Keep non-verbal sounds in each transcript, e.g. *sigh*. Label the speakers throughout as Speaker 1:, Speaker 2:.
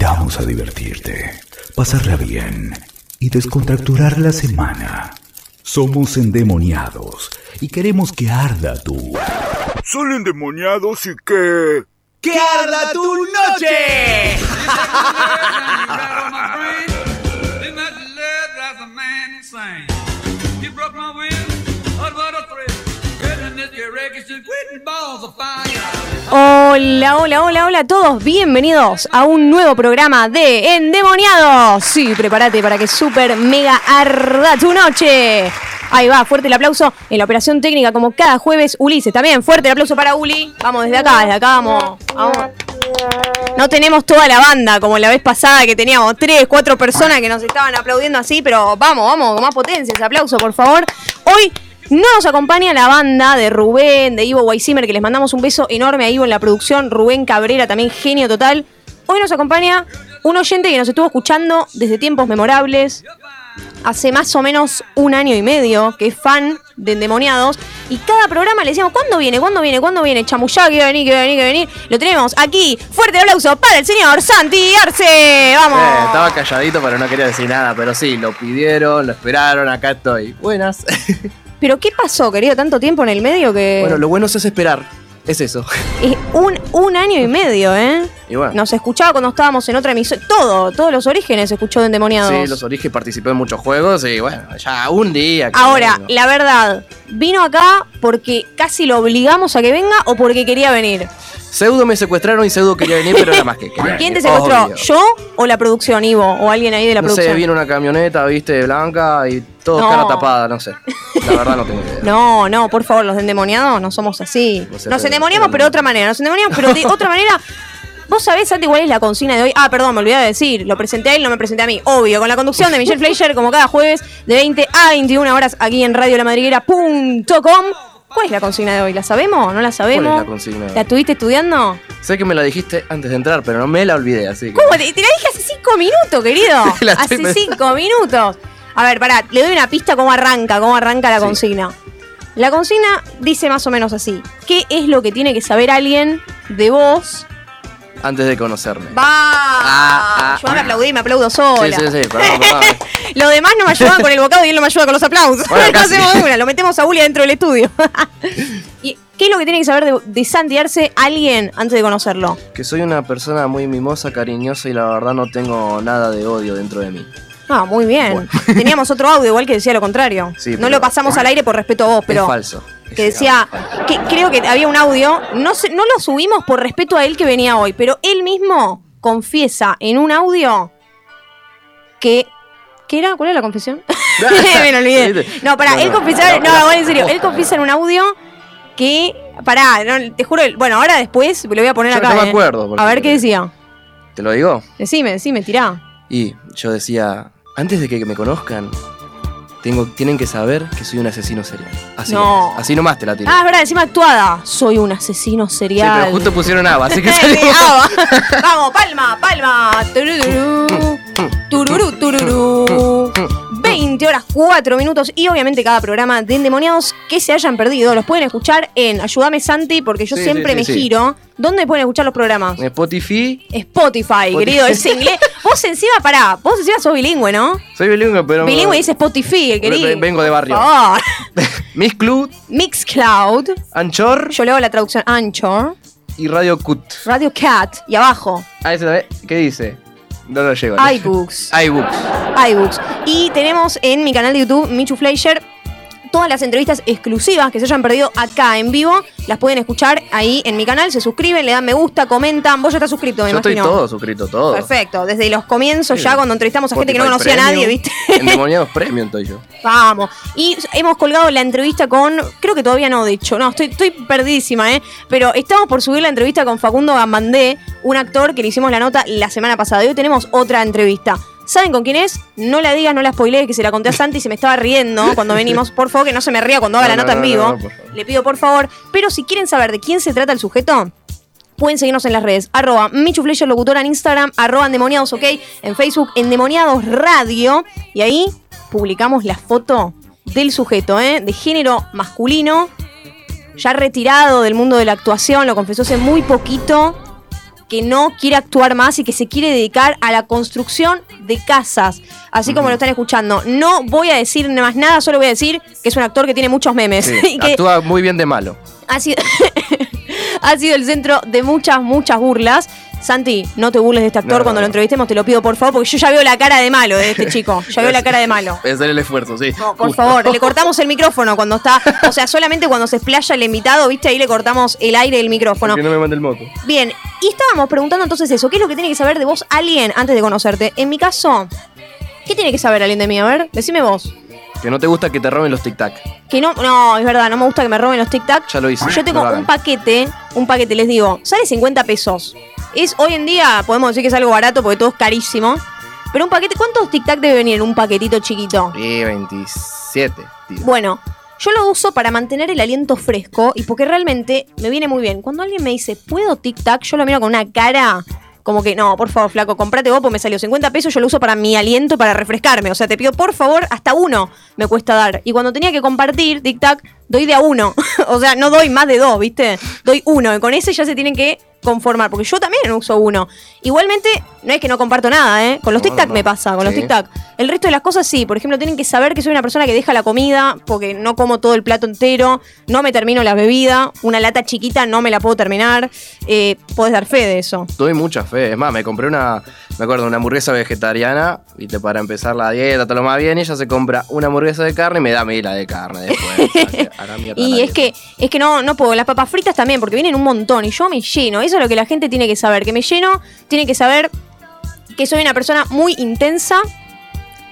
Speaker 1: invitamos a divertirte, pasarla bien y descontracturar la semana. Somos endemoniados y queremos que arda tu...
Speaker 2: Son endemoniados y que...
Speaker 3: ¡Que arda tu noche! *laughs*
Speaker 4: Hola, hola, hola, hola a todos. Bienvenidos a un nuevo programa de Endemoniados. Sí, prepárate para que super mega arda tu noche. Ahí va, fuerte el aplauso en la operación técnica como cada jueves. Ulises, también fuerte el aplauso para Uli. Vamos desde acá, desde acá vamos. vamos. No tenemos toda la banda como la vez pasada que teníamos tres, cuatro personas que nos estaban aplaudiendo así, pero vamos, vamos, con más potencia ese aplauso, por favor. Hoy no nos acompaña la banda de Rubén, de Ivo Weissimer, que les mandamos un beso enorme a Ivo en la producción. Rubén Cabrera, también genio total. Hoy nos acompaña un oyente que nos estuvo escuchando desde tiempos memorables, hace más o menos un año y medio, que es fan de Endemoniados. Y cada programa le decíamos, ¿cuándo viene? ¿Cuándo viene? ¿Cuándo viene? Chamullá, que venir, que venir, que venir. Lo tenemos aquí. Fuerte aplauso para el señor Santi Arce. ¡Vamos!
Speaker 5: Eh, estaba calladito, pero no quería decir nada. Pero sí, lo pidieron, lo esperaron, acá estoy. Buenas. *laughs*
Speaker 4: Pero ¿qué pasó, querido? Tanto tiempo en el medio que...
Speaker 5: bueno, lo bueno es esperar. Es eso. *laughs*
Speaker 4: Es un, un año y medio, ¿eh?
Speaker 5: Y bueno.
Speaker 4: Nos escuchaba cuando estábamos en otra emisión. Todo, todos los orígenes se escuchó de Endemoniados.
Speaker 5: Sí, los orígenes participé en muchos juegos y bueno, ya un día.
Speaker 4: Ahora,
Speaker 5: vengo.
Speaker 4: la verdad, ¿vino acá porque casi lo obligamos a que venga o porque quería venir?
Speaker 5: Pseudo me secuestraron y Pseudo quería venir, pero era más que *laughs* quería
Speaker 4: ¿Quién te secuestró?
Speaker 5: obvio.
Speaker 4: ¿Yo o la producción, Ivo? ¿O alguien ahí de la
Speaker 5: No sé,
Speaker 4: producción?
Speaker 5: vino una camioneta, viste, blanca y todo
Speaker 4: No.
Speaker 5: cara tapada, no sé. *laughs* La verdad no tengo idea.
Speaker 4: No, no, por favor, los endemoniados no somos así.
Speaker 5: No sé,
Speaker 4: Nos endemoniamos,
Speaker 5: pero
Speaker 4: de otra manera. Nos endemoniamos, pero de *laughs* otra manera. ¿Vos sabés, Santi, cuál es la consigna de hoy? Ah, perdón, me olvidé de decir. Lo presenté a él, no me presenté a mí. Obvio, con la conducción de *laughs* Michelle Fleischer, como cada jueves, de 20 a 21 horas, aquí en radiolamadriguera.com. ¿Cuál es la consigna de hoy? ¿La sabemos? ¿No la sabemos?
Speaker 5: la consigna de
Speaker 4: ¿La estuviste estudiando?
Speaker 5: Sé que me la dijiste antes de entrar, pero no me la olvidé, así que.
Speaker 4: ¿Cómo? Te, te la dije hace cinco minutos, querido. *laughs*
Speaker 5: La
Speaker 4: hace
Speaker 5: pensando.
Speaker 4: cinco minutos. A ver, pará, le doy una pista cómo arranca, cómo arranca la
Speaker 5: Sí.
Speaker 4: consigna. La consigna dice más o menos así. ¿Qué es lo que tiene que saber alguien de vos?
Speaker 5: Antes de conocerme.
Speaker 4: ¡Va!
Speaker 5: ah,
Speaker 4: Yo me
Speaker 5: ah.
Speaker 4: aplaudí, me aplaudo
Speaker 5: Sí,
Speaker 4: sola.
Speaker 5: sí, sí, perdón, perdón. *laughs*
Speaker 4: Los demás no me ayudan con el bocado y él no me ayuda con los aplausos.
Speaker 5: Bueno, *laughs*
Speaker 4: Lo
Speaker 5: casi.
Speaker 4: hacemos una, lo metemos a Uli dentro del estudio. *laughs* ¿Y qué es lo que tiene que saber de, de Santi Arce alguien antes de conocerlo?
Speaker 5: Que soy una persona muy mimosa, cariñosa y la verdad no tengo nada de odio dentro de mí.
Speaker 4: Ah, muy bien.
Speaker 5: Bueno. *laughs*
Speaker 4: Teníamos otro audio igual que decía lo contrario.
Speaker 5: Sí,
Speaker 4: no lo pasamos al aire por respeto a vos, pero
Speaker 5: es falso.
Speaker 4: que decía que creo que había un audio, no sé, no lo subimos por respeto a él que venía hoy, pero él mismo confiesa en un audio que ¿Qué era? ¿Cuál era la confesión? *laughs* *laughs* Me lo olvidé. No, pará,
Speaker 5: No,
Speaker 4: él confiesa,
Speaker 5: no,
Speaker 4: no, en serio, él confiesa en un audio que pará, te juro, bueno, ahora después lo voy a poner
Speaker 5: Yo
Speaker 4: acá.
Speaker 5: no me
Speaker 4: eh.
Speaker 5: acuerdo,
Speaker 4: A ver qué decía.
Speaker 5: ¿Te lo digo?
Speaker 4: Decime, decime, tirá.
Speaker 5: Y yo decía, antes de que me conozcan, tengo, tienen que saber que soy un asesino serial. Así
Speaker 4: No.
Speaker 5: nomás, así nomás te la tiro.
Speaker 4: Ah, es verdad, encima actuada. Soy un asesino
Speaker 5: sí,
Speaker 4: serial.
Speaker 5: pero justo pusieron Ava, así que *laughs*
Speaker 4: Sí,
Speaker 5: salió.
Speaker 4: va. *laughs* Vamos, palma, palma. Tururú, tururú, tururú. 20 horas 4 minutos y obviamente cada programa de endemoniados que se hayan perdido los pueden escuchar en Ayúdame Santi porque yo
Speaker 5: Sí,
Speaker 4: siempre
Speaker 5: sí,
Speaker 4: me
Speaker 5: sí, sí.
Speaker 4: giro. ¿Dónde pueden escuchar los programas?
Speaker 5: En Spotify,
Speaker 4: Spotify, querido, es inglés. Vos encima, pará, vos encima sos bilingüe, ¿no?
Speaker 5: soy bilingüe, pero.
Speaker 4: Bilingüe dice Spotify, querido.
Speaker 5: Ve- vengo de barrio.
Speaker 4: Favor. *laughs*
Speaker 5: Miss Club,
Speaker 4: Mixcloud.
Speaker 5: Anchor
Speaker 4: Yo leo la traducción Anchor.
Speaker 5: y Radio Cut.
Speaker 4: Radio Cat. Y abajo,
Speaker 5: Ah, ese también. ¿Qué dice? No lo llego.
Speaker 4: iBooks.
Speaker 5: iBooks.
Speaker 4: iBooks. Y tenemos en mi canal de YouTube, Michu Fleischer, todas las entrevistas exclusivas que se hayan perdido acá en vivo. Las pueden escuchar ahí en mi canal. Se suscriben, le dan me gusta, comentan. Vos ya estás suscrito, me
Speaker 5: Yo estoy todo suscrito, todo.
Speaker 4: Perfecto. Desde los comienzos,
Speaker 5: Sí.
Speaker 4: ya cuando entrevistamos a gente que no conocía a nadie. ¿viste?
Speaker 5: Endemoniados *laughs* Premium estoy yo.
Speaker 4: Vamos. Y hemos colgado la entrevista con. Creo que todavía no, de hecho. No, estoy, estoy perdidísima, ¿eh? Pero estamos por subir la entrevista con Facundo Gambandé, un actor que le hicimos la nota la semana pasada. Y hoy tenemos otra entrevista. ¿Saben con quién es? No la digas, no la spoilees, que se la conté a Santi y se me estaba riendo cuando venimos. Por favor, que no se me ría cuando haga
Speaker 5: No,
Speaker 4: la
Speaker 5: no,
Speaker 4: nota en vivo.
Speaker 5: no.
Speaker 4: Le pido por favor. Pero si quieren saber de quién se trata el sujeto, Pueden seguirnos en las redes, arroba Michu Fleischer Locutora en Instagram, arroba Endemoniados OK, en Facebook, Endemoniados Radio. Y ahí publicamos la foto del sujeto, ¿eh? de género masculino, ya retirado del mundo de la actuación, lo confesó hace muy poquito. Que no quiere actuar más y que se quiere dedicar a la construcción de casas. Así como lo están escuchando. No voy a decir más nada, solo voy a decir que es un actor que tiene muchos memes.
Speaker 5: Sí, *laughs*
Speaker 4: y que
Speaker 5: actúa muy bien de malo.
Speaker 4: ha sido, *laughs* ha sido el centro de muchas, muchas burlas. Santi, no te burles de este actor
Speaker 5: No, no,
Speaker 4: cuando lo entrevistemos, te lo pido por favor, porque yo ya veo la cara de malo de este *laughs* chico. Ya veo la cara de malo.
Speaker 5: Voy a hacer el esfuerzo, sí.
Speaker 4: No, por
Speaker 5: Justo.
Speaker 4: favor, le *laughs* cortamos el micrófono cuando está. O sea, solamente cuando se explaya el invitado, ¿viste? Ahí le cortamos el aire del micrófono.
Speaker 5: Que no me mande el moto.
Speaker 4: Bien, y estábamos preguntando entonces eso. ¿Qué es lo que tiene que saber de vos alguien antes de conocerte? En mi caso, ¿qué tiene que saber alguien de mí? A ver, decime vos.
Speaker 5: Que no te gusta que te roben los tic-tac.
Speaker 4: Que no, no, es verdad, no me gusta que me roben los tic-tac.
Speaker 5: Ya lo hice.
Speaker 4: Yo tengo
Speaker 5: No
Speaker 4: un paquete, un paquete, les digo, sale 50 pesos. Es hoy en día, podemos decir que es algo barato porque todo es carísimo. Pero un paquete, ¿cuántos tic-tac debe venir en un paquetito chiquito?
Speaker 5: Y 27. tío.
Speaker 4: Bueno, yo lo uso para mantener el aliento fresco y porque realmente me viene muy bien. Cuando alguien me dice, ¿puedo tic-tac? Yo lo miro con una cara como que, no, por favor, flaco, comprate vos porque me salió 50 pesos, yo lo uso para mi aliento, para refrescarme. O sea, te pido, por favor, hasta uno me cuesta dar. Y cuando tenía que compartir tic-tac, doy de a uno. *laughs* o sea, no doy más de dos, ¿viste? Doy uno. Y con ese ya se tienen que conformar, porque yo también uso uno. Igualmente, no es que no comparto nada, ¿eh? Con los
Speaker 5: No,
Speaker 4: tic-tac
Speaker 5: no.
Speaker 4: me pasa, con los tic-tac. El resto de las cosas sí, por ejemplo, tienen que saber que soy una persona que deja la comida porque no como todo el plato entero, no me termino la bebida, una lata chiquita no me la puedo terminar. Eh, podés dar fe de eso.
Speaker 5: Doy mucha fe. Es más, me compré una, me acuerdo, una hamburguesa vegetariana, viste, para empezar la dieta, todo lo más bien, y ella se compra una hamburguesa de carne y me da mí la de carne después. A *laughs* la
Speaker 4: Y es que, es que no, no puedo. Las papas fritas también, porque vienen un montón y yo me lleno. Eso es lo que la gente tiene que saber. Que me lleno, tiene que saber que soy una persona muy intensa.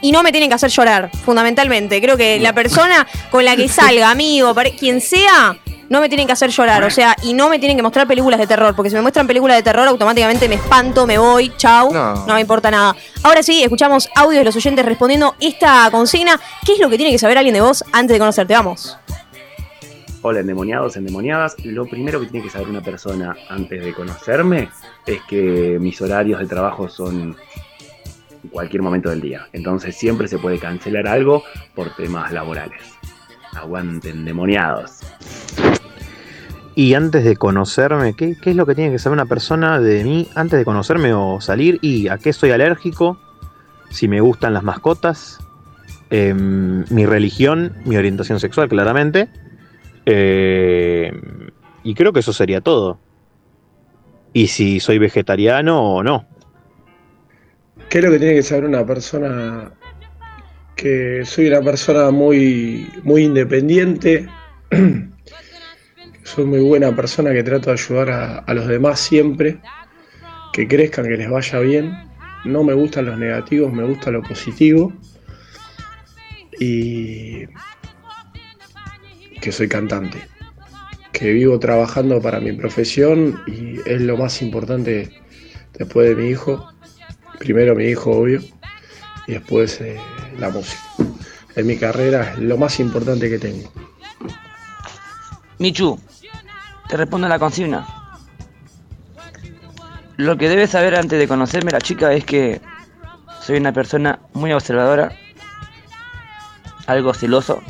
Speaker 4: Y no me tienen que hacer llorar, fundamentalmente. Creo que la persona con la que *laughs* salga, amigo, quien sea, no me tienen que hacer llorar. O sea, y no me tienen que mostrar películas de terror. Porque si me muestran películas de terror, automáticamente me espanto, me voy, chau.
Speaker 5: No.
Speaker 4: no me importa nada. Ahora sí, escuchamos audios de los oyentes respondiendo esta consigna. ¿Qué es lo que tiene que saber alguien de vos antes de conocerte? Vamos.
Speaker 6: Hola endemoniados, endemoniadas. Lo primero que tiene que saber una persona antes de conocerme es que mis horarios de trabajo son cualquier momento del día. Entonces siempre se puede cancelar algo por temas laborales. Aguanten, endemoniados.
Speaker 7: Y antes de conocerme, ¿qué, qué es lo que tiene que saber una persona de mí antes de conocerme o salir? ¿Y a qué soy alérgico? Si me gustan las mascotas, em, mi religión, mi orientación sexual, claramente. Em, y creo que eso sería todo. Y si soy vegetariano o no.
Speaker 8: ¿Qué es lo que tiene que saber una persona? Que soy una persona muy, muy independiente, *clears throat* soy muy buena persona, que trato de ayudar a, a los demás siempre, que crezcan, que les vaya bien. No me gustan los negativos, me gusta lo positivo. Y que soy cantante, que vivo trabajando para mi profesión y es lo más importante después de mi hijo. Primero mi hijo, obvio, y después eh, la música. En mi carrera es lo más importante que tengo.
Speaker 9: Michu, te respondo la consigna. Lo que debes saber antes de conocerme la chica es que soy una persona muy observadora, algo celoso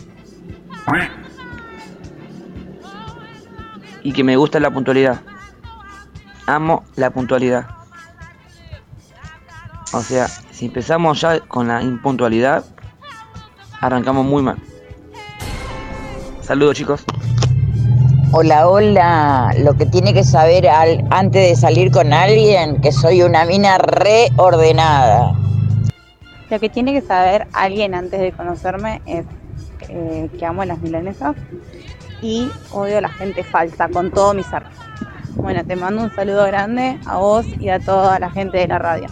Speaker 9: y que me gusta la puntualidad. Amo la puntualidad. O sea, si empezamos ya con la impuntualidad, arrancamos muy mal. Saludos chicos.
Speaker 10: Hola, hola. Lo que tiene que saber al, antes de salir con alguien, que soy una mina reordenada.
Speaker 11: Lo que tiene que saber alguien antes de conocerme es eh, que amo las milanesas y odio a la gente falsa con todo mi ser. Bueno, te mando un saludo grande a vos y a toda la gente de la radio.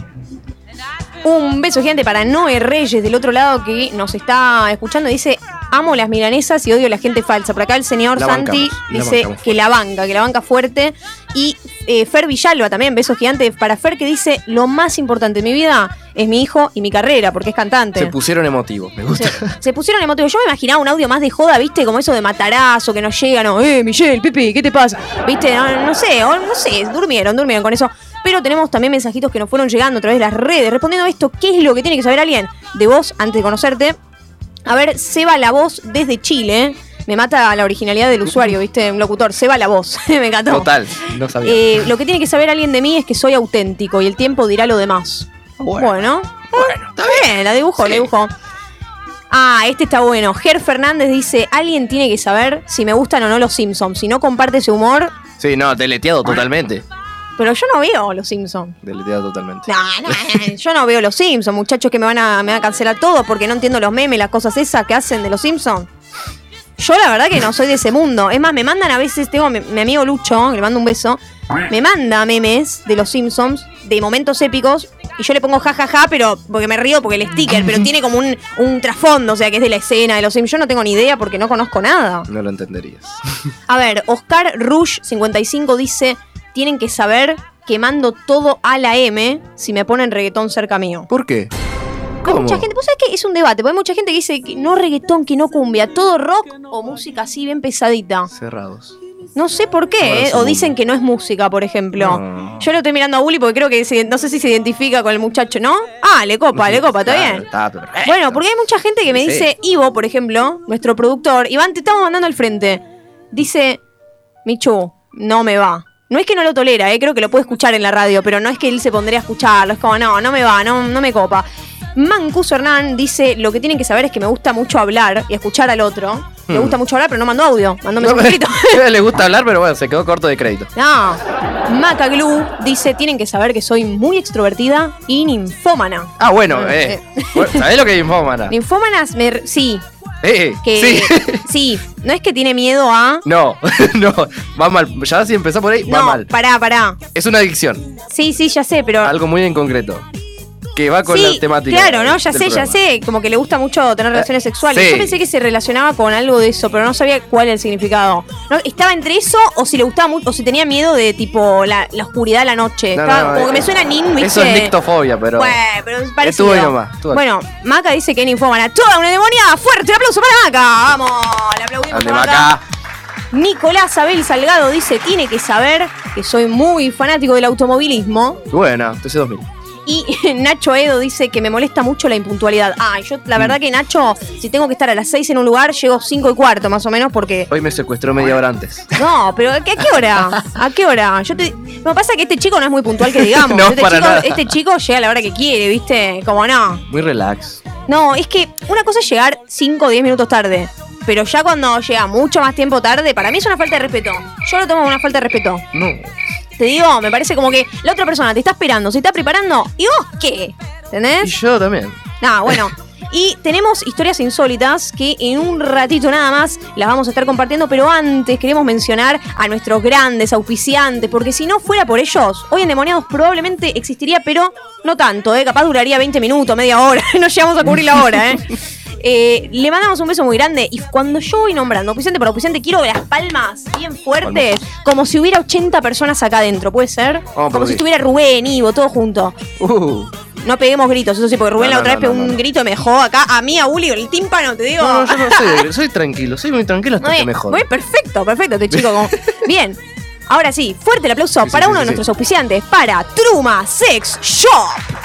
Speaker 4: Un beso gigante para Noé Reyes del otro lado que nos está escuchando. Dice, amo las milanesas y odio a la gente falsa. Por acá el señor
Speaker 5: La
Speaker 4: Santi
Speaker 5: bancamos,
Speaker 4: dice que la banca, que la banca fuerte. Y eh, Fer Villalba también, beso gigante para Fer que dice, lo más importante de mi vida es mi hijo y mi carrera, porque es cantante.
Speaker 5: Se pusieron emotivos, me gusta.
Speaker 4: Se, se pusieron emotivos. Yo me imaginaba un audio más de joda, ¿viste? Como eso de matarazo, que no llega, no. Eh, Michelle, Pipi, ¿qué te pasa? ¿Viste? No, no sé, o no sé, durmieron, durmieron con eso. Pero tenemos también mensajitos que nos fueron llegando a través de las redes. Respondiendo a esto, ¿qué es lo que tiene que saber alguien de vos antes de conocerte? A ver, Seba la voz desde Chile. Me mata la originalidad del usuario, ¿viste? Un locutor. Se va la voz. *laughs* Me encantó.
Speaker 5: Total, no sabía.
Speaker 4: Eh, lo que tiene que saber alguien de mí es que soy auténtico y el tiempo dirá lo demás. Bueno. Bueno, está bien, la dibujo, la dibujo. Ah, este está bueno. Ger Fernández dice, alguien tiene que saber si me gustan o no los Simpsons. Si no comparte ese humor,
Speaker 5: Sí, no, deleteado totalmente.
Speaker 4: pero yo no veo los Simpsons.
Speaker 5: Deleteado totalmente.
Speaker 4: No, no, *laughs* yo no veo los Simpsons, muchachos que me van a, me van a cancelar todo porque no entiendo los memes, las cosas esas que hacen de los Simpsons. Yo la verdad que no soy de ese mundo. Es más, me mandan a veces, tengo a mi, mi amigo Lucho, que le mando un beso, me manda memes de los Simpsons, de momentos épicos, y yo le pongo jajaja, pero porque me río porque el sticker, pero tiene como un, un trasfondo, o sea, que es de la escena de los Simpsons. Yo no tengo ni idea porque no conozco nada.
Speaker 5: No lo entenderías.
Speaker 4: A ver, Oscar Rush 55 dice, tienen que saber que mando todo a la M si me ponen reggaetón cerca mío.
Speaker 5: ¿Por qué?
Speaker 4: Hay mucha gente, vos sabés que es un debate, porque hay mucha gente que dice que no reggaetón, que no cumbia, todo rock o música así bien pesadita.
Speaker 5: Cerrados.
Speaker 4: No sé por qué, ¿eh? o dicen que no es música, por ejemplo.
Speaker 5: No.
Speaker 4: Yo lo estoy mirando a Uli porque creo que se- no sé si se identifica con el muchacho, ¿no? Ah, le copa, le copa, ¿está bien?
Speaker 5: Está.
Speaker 4: Bueno, porque hay mucha gente que me
Speaker 5: Sí.
Speaker 4: dice, Ivo, por ejemplo, nuestro productor, Iván, te estamos mandando al frente. Dice, Michu, no me va. No es que no lo tolera, eh, creo que lo puede escuchar en la radio, pero no es que él se pondría a escucharlo. Es como, no, no me va, no, no me copa. Mancuso Hernán dice, lo que tienen que saber es que me gusta mucho hablar y escuchar al otro. Me
Speaker 5: Hmm.
Speaker 4: gusta mucho hablar, pero no mando audio, mando mensaje escrito. *laughs*
Speaker 5: Le gusta hablar, pero bueno, se quedó corto de crédito. *laughs*
Speaker 4: No. Macaglu dice, tienen que saber que soy muy extrovertida y ninfómana.
Speaker 5: Ah, bueno, eh. Bueno, ¿Sabés lo que es infómana? *laughs*
Speaker 4: Ninfómanas, me, sí,
Speaker 5: Eh,
Speaker 4: que
Speaker 5: sí. *laughs*
Speaker 4: sí, no es que tiene miedo a
Speaker 5: No, *laughs* no, va mal. Ya si empezó por ahí, va
Speaker 4: no,
Speaker 5: mal.
Speaker 4: pará, pará.
Speaker 5: Es una adicción,
Speaker 4: Sí, sí, ya sé, pero
Speaker 5: algo muy en concreto. Que va con
Speaker 4: sí,
Speaker 5: la temática.
Speaker 4: claro, no, ya sé, ya sé, como que le gusta mucho tener relaciones sexuales.
Speaker 5: sí.
Speaker 4: Yo pensé que se relacionaba con algo de eso, pero no sabía cuál era el significado. No, estaba entre eso o si le gustaba mucho o si tenía miedo de tipo la, la oscuridad de la noche.
Speaker 5: No,
Speaker 4: Estaba-
Speaker 5: no,
Speaker 4: como
Speaker 5: eh,
Speaker 4: que me suena nin, ¿viste?
Speaker 5: Eso es nictofobia, pero.
Speaker 4: Bueno, pero es.
Speaker 5: Estuvo ahí nomás, estuvo.
Speaker 4: Bueno, Maca dice que es ninfómana. Toda una demonia. Fuerte un aplauso para Maca. Vamos, le aplaudimos
Speaker 5: Ande.
Speaker 4: Maca. Nicolás Abel Salgado dice, tiene que saber que soy muy fanático del automovilismo.
Speaker 5: Buena, TC2000.
Speaker 4: Y *laughs* Nacho Edo dice que me molesta mucho la impuntualidad. Ah, yo la verdad que Nacho, si tengo que estar a las 6 en un lugar, llego 5 y cuarto más o menos porque...
Speaker 5: Hoy me secuestró media hora antes. *laughs*
Speaker 4: No, pero ¿a qué, a qué hora? ¿A qué hora? Yo te... Me pasa que este chico no es muy puntual que *laughs* digamos.
Speaker 5: No,
Speaker 4: este,
Speaker 5: para
Speaker 4: chico,
Speaker 5: nada.
Speaker 4: este chico llega a la hora que quiere, ¿viste? Como no.
Speaker 5: Muy relax.
Speaker 4: No, es que una cosa es llegar 5 o 10 minutos tarde. Pero ya cuando llega mucho más tiempo tarde, para mí es una falta de respeto. Yo lo tomo como una falta de respeto.
Speaker 5: No.
Speaker 4: Te digo, me parece como que la otra persona te está esperando, se está preparando. ¿Y vos qué?
Speaker 5: Y
Speaker 4: ¿Entendés?
Speaker 5: yo también.
Speaker 4: Nada, bueno. Y tenemos historias insólitas que en un ratito nada más las vamos a estar compartiendo, pero antes queremos mencionar a nuestros grandes auspiciantes, porque si no fuera por ellos, hoy en Demoniados probablemente existiría, pero no tanto, ¿eh? capaz duraría 20 minutos, media hora, *laughs* no llegamos a cubrir la hora. ¿eh? *laughs* Eh, le mandamos un beso muy grande y cuando yo voy nombrando auspiciante por auspiciante quiero las palmas bien fuertes, como si hubiera 80 personas acá adentro, ¿puede ser?
Speaker 5: por
Speaker 4: como si estuviera Rubén, Ivo, todo junto.
Speaker 5: Uh.
Speaker 4: No peguemos gritos, eso sí, porque Rubén
Speaker 5: No,
Speaker 4: la otra
Speaker 5: no,
Speaker 4: vez pegó
Speaker 5: no,
Speaker 4: un
Speaker 5: no.
Speaker 4: grito me dejó acá a mí, a Uli, el tímpano, te digo.
Speaker 5: No, no, yo no soy, *laughs* soy tranquilo, soy muy tranquilo hasta
Speaker 4: Muy
Speaker 5: que
Speaker 4: bien,
Speaker 5: me jodan.
Speaker 4: muy perfecto, perfecto, este chico. como- *laughs* Bien. Ahora sí, fuerte el aplauso
Speaker 5: Sí,
Speaker 4: para
Speaker 5: sí,
Speaker 4: uno
Speaker 5: sí,
Speaker 4: de nuestros auspiciantes, para Truma Sex Shop.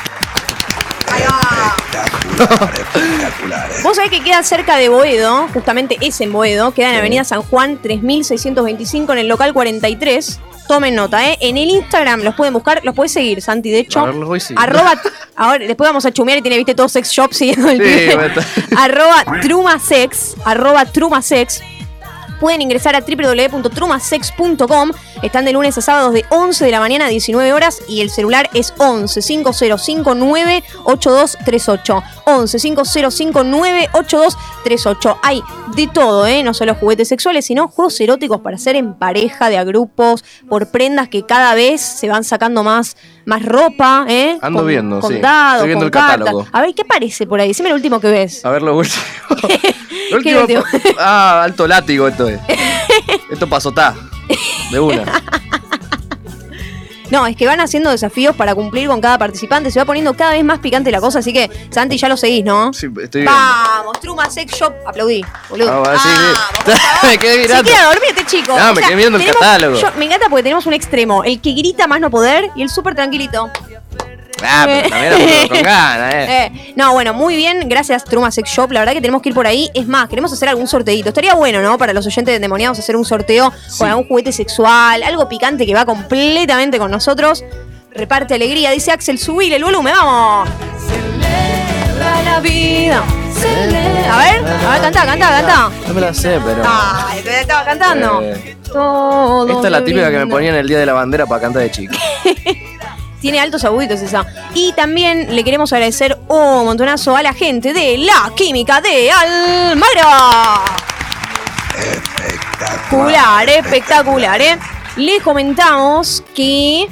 Speaker 4: Vos sabés que queda cerca de Boedo, justamente es en Boedo, queda en Avenida San Juan 3625 en el local 43. Tomen nota, ¿eh? En el Instagram los pueden buscar, los puedes seguir, Santi, de hecho.
Speaker 5: A ver, los voy siguiendo.
Speaker 4: Arroba, ahora después vamos a chumear y tiene, viste, todo sex shop siguiendo el
Speaker 5: Sí,
Speaker 4: arroba trumasex, arroba trumasex. Pueden ingresar a www.trumasex.com. Están de lunes a sábados de 11 de la mañana a 19 horas y el celular es 11 5059 8238. 11 5059 8238. Hay de todo, ¿eh? No solo juguetes sexuales, sino juegos eróticos para hacer en pareja, de a grupos, por prendas que cada vez se van sacando más, más ropa, ¿eh?
Speaker 5: Ando
Speaker 4: Con-
Speaker 5: viendo,
Speaker 4: con
Speaker 5: sí.
Speaker 4: dados,
Speaker 5: Estoy viendo
Speaker 4: con
Speaker 5: el catálogo.
Speaker 4: A ver, ¿qué parece por ahí? Decime lo último que ves.
Speaker 5: A ver lo último. *laughs* Lo
Speaker 4: ¿Qué
Speaker 5: último. Ah, alto látigo esto es. *laughs* Esto pasó está. De una. *laughs*
Speaker 4: No, es que van haciendo desafíos para cumplir con cada participante. Se va poniendo cada vez más picante la cosa, así que Santi ya lo seguís, ¿no?
Speaker 5: Sí, estoy.
Speaker 4: Vamos, Truma Sex Shop. Aplaudí, boludo.
Speaker 5: Ah, sí, *laughs* me quedé
Speaker 4: Se
Speaker 5: mirando.
Speaker 4: queda dormido este chico.
Speaker 5: No, me quedé viendo el
Speaker 4: tenemos-
Speaker 5: catálogo.
Speaker 4: yo- me encanta porque tenemos un extremo, el que grita más no poder y el súper tranquilito.
Speaker 5: Ah, pero también la con *laughs* ganas, eh.
Speaker 4: Eh, no, bueno, muy bien. Gracias, Truma Sex Shop. La verdad que tenemos que ir por ahí. Es más, queremos hacer algún sorteito. Estaría bueno, ¿no? Para los oyentes de endemoniados hacer un sorteo con algún juguete sexual, algo picante que va completamente con nosotros. Reparte alegría, dice Axel, subile el volumen, vamos. Celebra la vida. cele- A ver, a ver, cantá, cantá, cantá.
Speaker 5: No me la sé, pero.
Speaker 4: Ay, te estaba cantando.
Speaker 5: Eh,
Speaker 4: Todo
Speaker 5: esta es la típica que me ponían el día de la bandera para cantar de chico. *laughs*
Speaker 4: Tiene altos aguditos esa. Y también le queremos agradecer un montonazo a la gente de La Química de Almagro. Espectacular, espectacular, ¿eh? Les comentamos que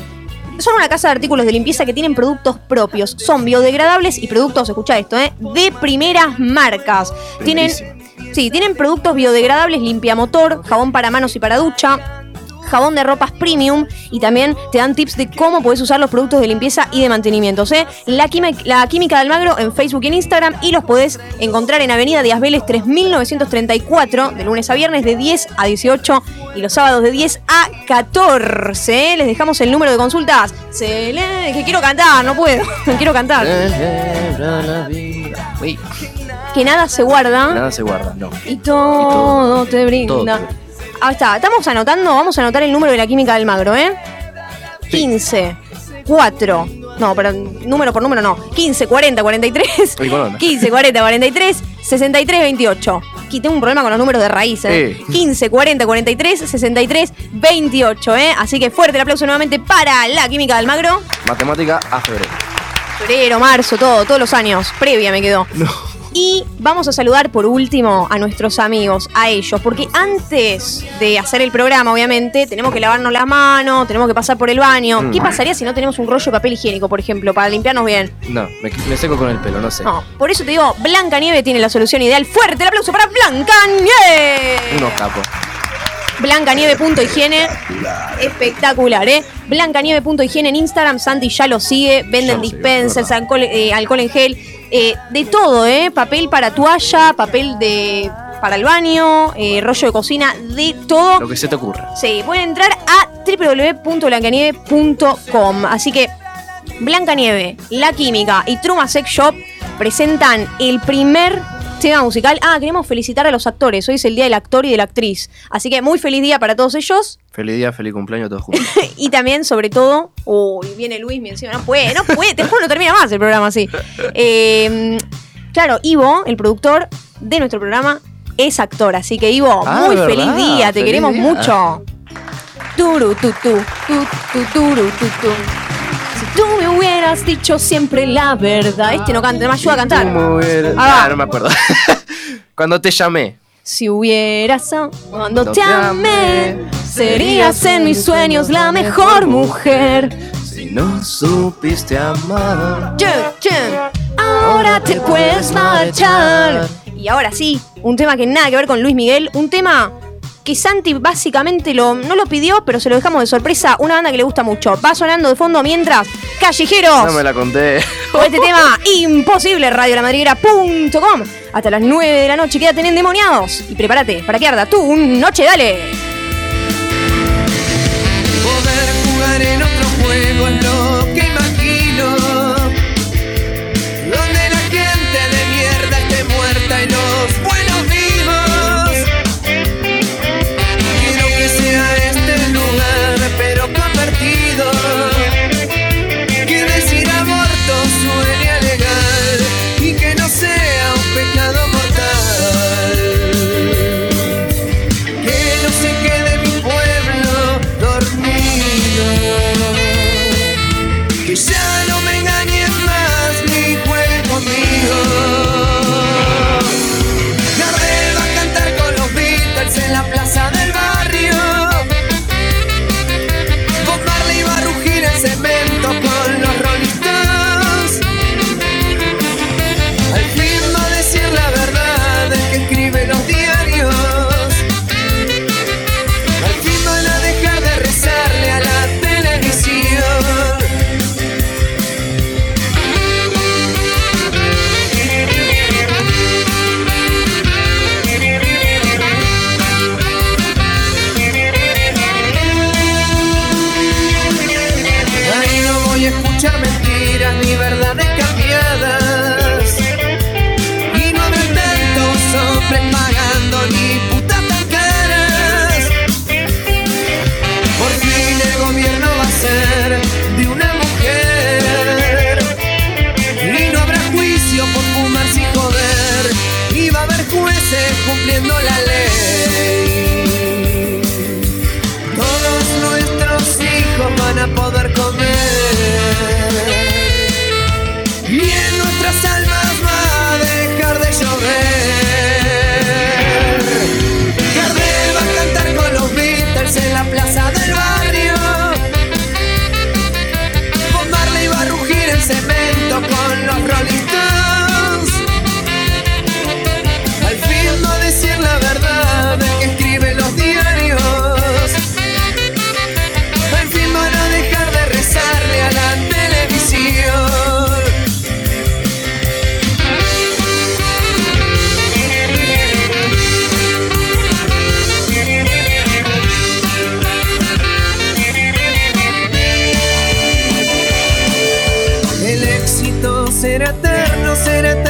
Speaker 4: son una casa de artículos de limpieza que tienen productos propios. Son biodegradables y productos, escucha esto, ¿eh? De primeras marcas. Tienen, sí, tienen productos biodegradables, limpiamotor, jabón para manos y para ducha, jabón de ropas premium y también te dan tips de cómo puedes usar los productos de limpieza y de mantenimiento. ¿eh? La, Quimi- la Química de Almagro en Facebook y en Instagram y los podés encontrar en Avenida Díaz Vélez 3934 de lunes a viernes de 10 a 18 y los sábados de 10 a 14. ¿eh? Les dejamos el número de consultas. Se le- que quiero cantar, no puedo. *laughs* quiero cantar. Que nada se guarda
Speaker 5: nada se guarda, no.
Speaker 4: y todo te brinda.
Speaker 5: todo.
Speaker 4: Ahí está, estamos anotando, vamos a anotar el número de la química del magro, ¿eh? 15, 4, no, pero número por número no. 15, 40, 43,
Speaker 5: Uy, con onda.
Speaker 4: 15, 40, 43, 63, 28. Aquí tengo un problema con los números de raíz, ¿eh?
Speaker 5: Sí.
Speaker 4: 15, 40, 43, 63, 28, ¿eh? Así que fuerte el aplauso nuevamente para la química del magro.
Speaker 5: Matemática a febrero.
Speaker 4: Febrero, marzo, todo, todos los años. Previa me quedó. Y vamos a saludar por último a nuestros amigos, a ellos, porque antes de hacer el programa, obviamente, tenemos que lavarnos las manos, tenemos que pasar por el baño.
Speaker 5: Mm.
Speaker 4: ¿Qué pasaría si no tenemos un rollo de papel higiénico, por ejemplo, para limpiarnos bien?
Speaker 5: No, me, me seco con el pelo, no sé.
Speaker 4: No, por eso te digo, Blanca Nieve tiene la solución ideal. Fuerte el aplauso para Blanca Nieve.
Speaker 5: Unos capos.
Speaker 4: Blancanieve.higiene. Espectacular, ¿eh? Blancanieve.higiene en Instagram. Santi ya lo sigue. Venden dispensers, alcohol, eh, alcohol en gel. Eh, de todo, ¿eh? Papel para toalla, papel de para el baño, eh, rollo de cocina, de todo.
Speaker 5: Lo que se te ocurra.
Speaker 4: Sí, pueden entrar a www.blancanieve.com. Así que Blancanieve, La Química y Truma Sex Shop presentan el primer tema musical. Ah, queremos felicitar a los actores. Hoy es el día del actor y de la actriz. Así que muy feliz día para todos ellos.
Speaker 5: Feliz día, feliz cumpleaños, todos juntos. *laughs*
Speaker 4: Y también, sobre todo, uy, viene Luis, me encima, no puede, no puede, te juro, no termina más el programa así. Eh, claro, Ivo, el productor de nuestro programa, es actor, así que Ivo,
Speaker 5: Ah,
Speaker 4: muy
Speaker 5: ¿verdad?
Speaker 4: feliz día, te
Speaker 5: Feliz
Speaker 4: queremos
Speaker 5: día.
Speaker 4: mucho. Turu, tu, tu, tu, tu, tu. Tú me hubieras dicho siempre la verdad. Este no canta, no me ayuda a cantar.
Speaker 5: ¿Cómo hubiera-
Speaker 4: Ah,
Speaker 5: no me acuerdo. *laughs* Cuando te llamé.
Speaker 4: Si hubieras cuando te amé, serías en mis sueños la mejor mujer.
Speaker 5: Si no supiste amar.
Speaker 4: Chen, chen, Ahora te puedes marchar. Y ahora sí, un tema que nada que ver con Luis Miguel, un tema que Santi básicamente lo, no lo pidió, pero se lo dejamos de sorpresa, una banda que le gusta mucho. Va sonando de fondo mientras Callejeros.
Speaker 5: No me la conté. *laughs*
Speaker 4: Con este tema imposible, radiolamadriguera.com. Hasta las 9 de la noche, quédate en endemoniados. Y prepárate para que arda tu noche, dale.
Speaker 3: Poder jugar en otro juego es lo que Será eterno, será eterna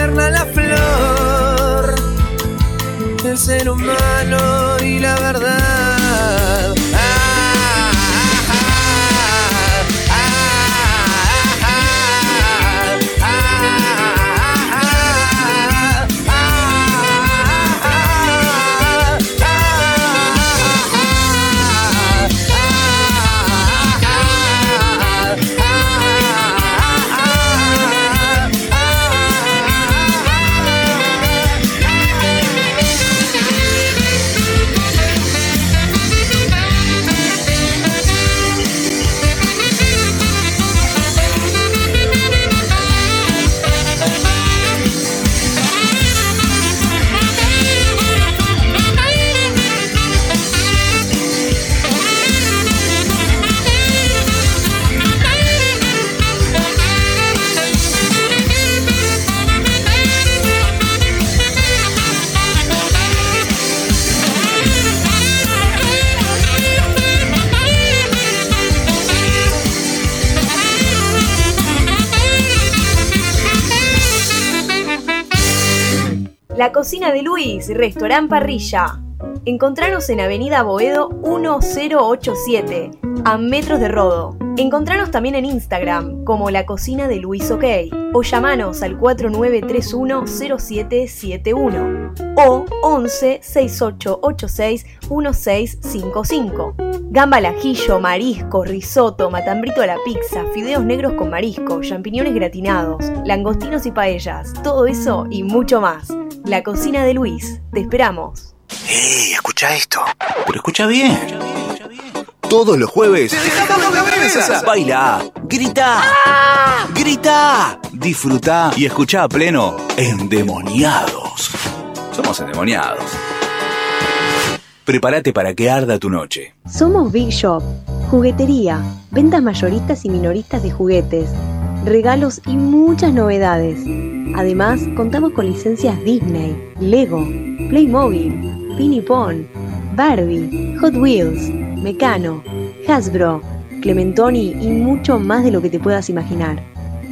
Speaker 4: cocina de Luis, restaurant parrilla. Encontranos en Avenida Boedo 1087, a metros de Rodo. Encontranos también en Instagram como La Cocina de Luis OK o llamanos al 4931-0771 o 11 6886 1655. Gamba al ajillo, marisco, risotto, matambrito a la pizza, fideos negros con marisco, champiñones gratinados, langostinos y paellas, todo eso y mucho más. La Cocina de Luis, te esperamos.
Speaker 1: ¡Ey, escucha esto! Pero escucha bien. Todos los jueves. Baila, grita, grita, disfruta y escucha a pleno Endemoniados. Somos endemoniados. Prepárate para que arda tu noche.
Speaker 12: Somos Big Shop, juguetería, ventas mayoristas y minoristas de juguetes, regalos y muchas novedades. Además, contamos con licencias Disney, Lego, Playmobil, Pinipon, Barbie, Hot Wheels, Mecano, Hasbro, Clementoni y mucho más de lo que te puedas imaginar.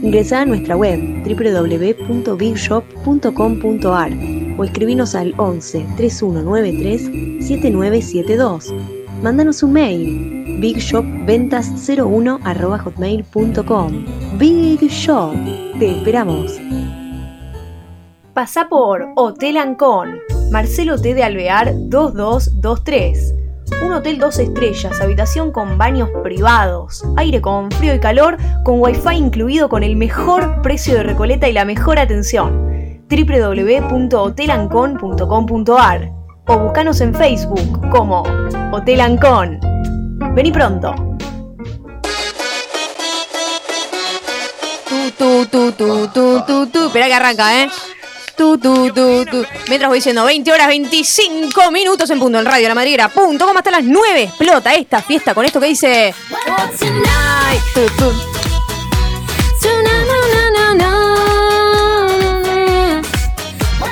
Speaker 12: Ingresá a nuestra web www.bigshop.com.ar o escribinos al 11 3193 7972. Mándanos un mail bigshopventas01 Big Shop, te esperamos.
Speaker 4: Pasá por Hotel Ancon, Marcelo T. de Alvear 2223. Un hotel dos estrellas, habitación con baños privados, aire con frío y calor, con wifi incluido con el mejor precio de Recoleta y la mejor atención. www.hotelancon.com.ar o buscanos en Facebook como Hotel Ancon. Vení pronto. Tu. Espera que arranca, ¿eh? Tu, tu, tu. Mientras voy diciendo 20 horas 25 minutos en punto en Radio La Madriguera. Punto, como hasta las 9 explota esta fiesta con esto que dice.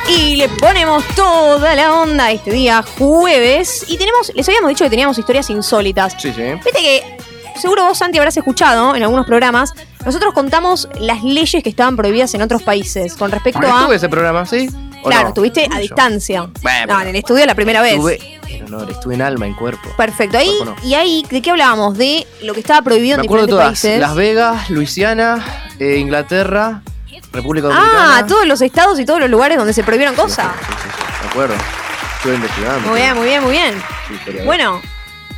Speaker 4: Y le ponemos toda la onda este día jueves. Y tenemos, les habíamos dicho que teníamos historias insólitas.
Speaker 5: Sí, sí.
Speaker 4: Viste que seguro vos, Santi, habrás escuchado en algunos programas. Nosotros contamos las leyes que estaban prohibidas en otros países con respecto
Speaker 5: Ah,
Speaker 4: a.
Speaker 5: ¿Estuve ese programa, sí? ¿O
Speaker 4: Claro,
Speaker 5: no?
Speaker 4: estuviste a distancia.
Speaker 5: Bueno,
Speaker 4: no, en el estudio la primera vez.
Speaker 5: Estuve en honor, estuve en alma, en cuerpo.
Speaker 4: Perfecto. Ahí,
Speaker 5: Cuerpo no.
Speaker 4: y ahí, ¿de qué hablábamos? De lo que estaba prohibido
Speaker 5: Me
Speaker 4: en diferentes
Speaker 5: todas.
Speaker 4: países.
Speaker 5: Las Vegas, Luisiana, eh, Inglaterra, República Dominicana.
Speaker 4: ah, todos los estados y todos los lugares donde se prohibieron cosas.
Speaker 5: Me acuerdo. Estuve investigando.
Speaker 4: Muy bien, muy bien, muy bien.
Speaker 5: Sí.
Speaker 4: Bueno,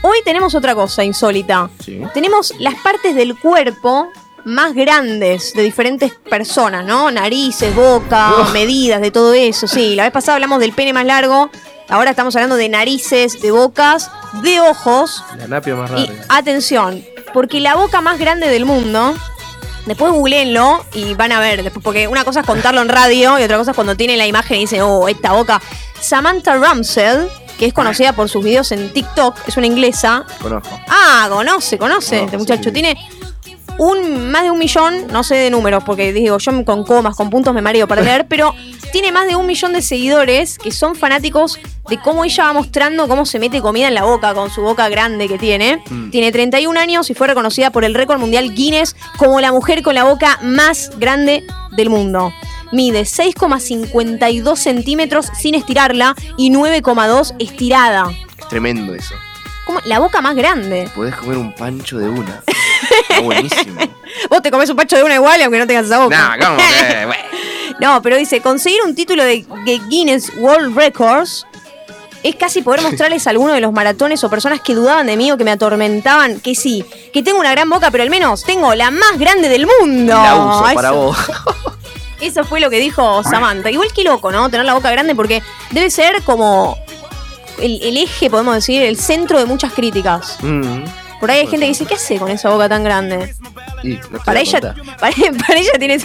Speaker 4: hoy tenemos otra cosa insólita.
Speaker 5: Sí.
Speaker 4: Tenemos las partes del cuerpo más grandes de diferentes personas, ¿no? Narices, boca,
Speaker 5: Uf. *laughs*
Speaker 4: medidas, de todo eso. Sí, la vez pasada hablamos del pene más largo. Ahora estamos hablando de narices, de bocas, de ojos.
Speaker 5: La napia más
Speaker 4: Y
Speaker 5: rara.
Speaker 4: atención, porque la boca más grande del mundo, después googleenlo y van a ver, porque una cosa es contarlo en radio y otra cosa es cuando tienen la imagen y dicen, oh, esta boca. Samantha Ramsell, que es conocida por sus videos en TikTok, es una inglesa.
Speaker 5: Conozco.
Speaker 4: Ah, conoce, conoce este muchacho.
Speaker 5: sí.
Speaker 4: Tiene un más de un millón, no sé de números, porque digo, yo con comas, con puntos me mareo para leer, pero tiene más de un millón de seguidores que son fanáticos de cómo ella va mostrando cómo se mete comida en la boca con su boca grande que tiene.
Speaker 5: Mm.
Speaker 4: Tiene 31 años y fue reconocida por el récord mundial Guinness como la mujer con la boca más grande del mundo. Mide 6,52 centímetros sin estirarla y 9,2 estirada.
Speaker 5: Es tremendo eso.
Speaker 4: Como la boca más grande.
Speaker 5: Podés comer un pancho de una. *laughs* Está buenísimo. *laughs*
Speaker 4: Vos te comes un pacho de una igual aunque no tengas esa boca.
Speaker 5: Nah, ¿cómo que? *laughs* Bueno.
Speaker 4: No, pero dice, conseguir un título de, de Guinness World Records es casi poder mostrarles a alguno de los maratones o personas que dudaban de mí o que me atormentaban que sí, que tengo una gran boca, pero al menos tengo la más grande del mundo.
Speaker 5: La uso
Speaker 4: Eso-
Speaker 5: para vos. *laughs*
Speaker 4: Eso fue lo que dijo Samantha. Igual que loco, ¿no? Tener la boca grande porque debe ser como el, el eje, podemos decir, el centro de muchas críticas.
Speaker 5: Mm.
Speaker 4: Por ahí hay gente que dice, ¿qué hace con esa boca tan grande?
Speaker 5: No
Speaker 4: Para ella, *laughs* para, para ella tiene,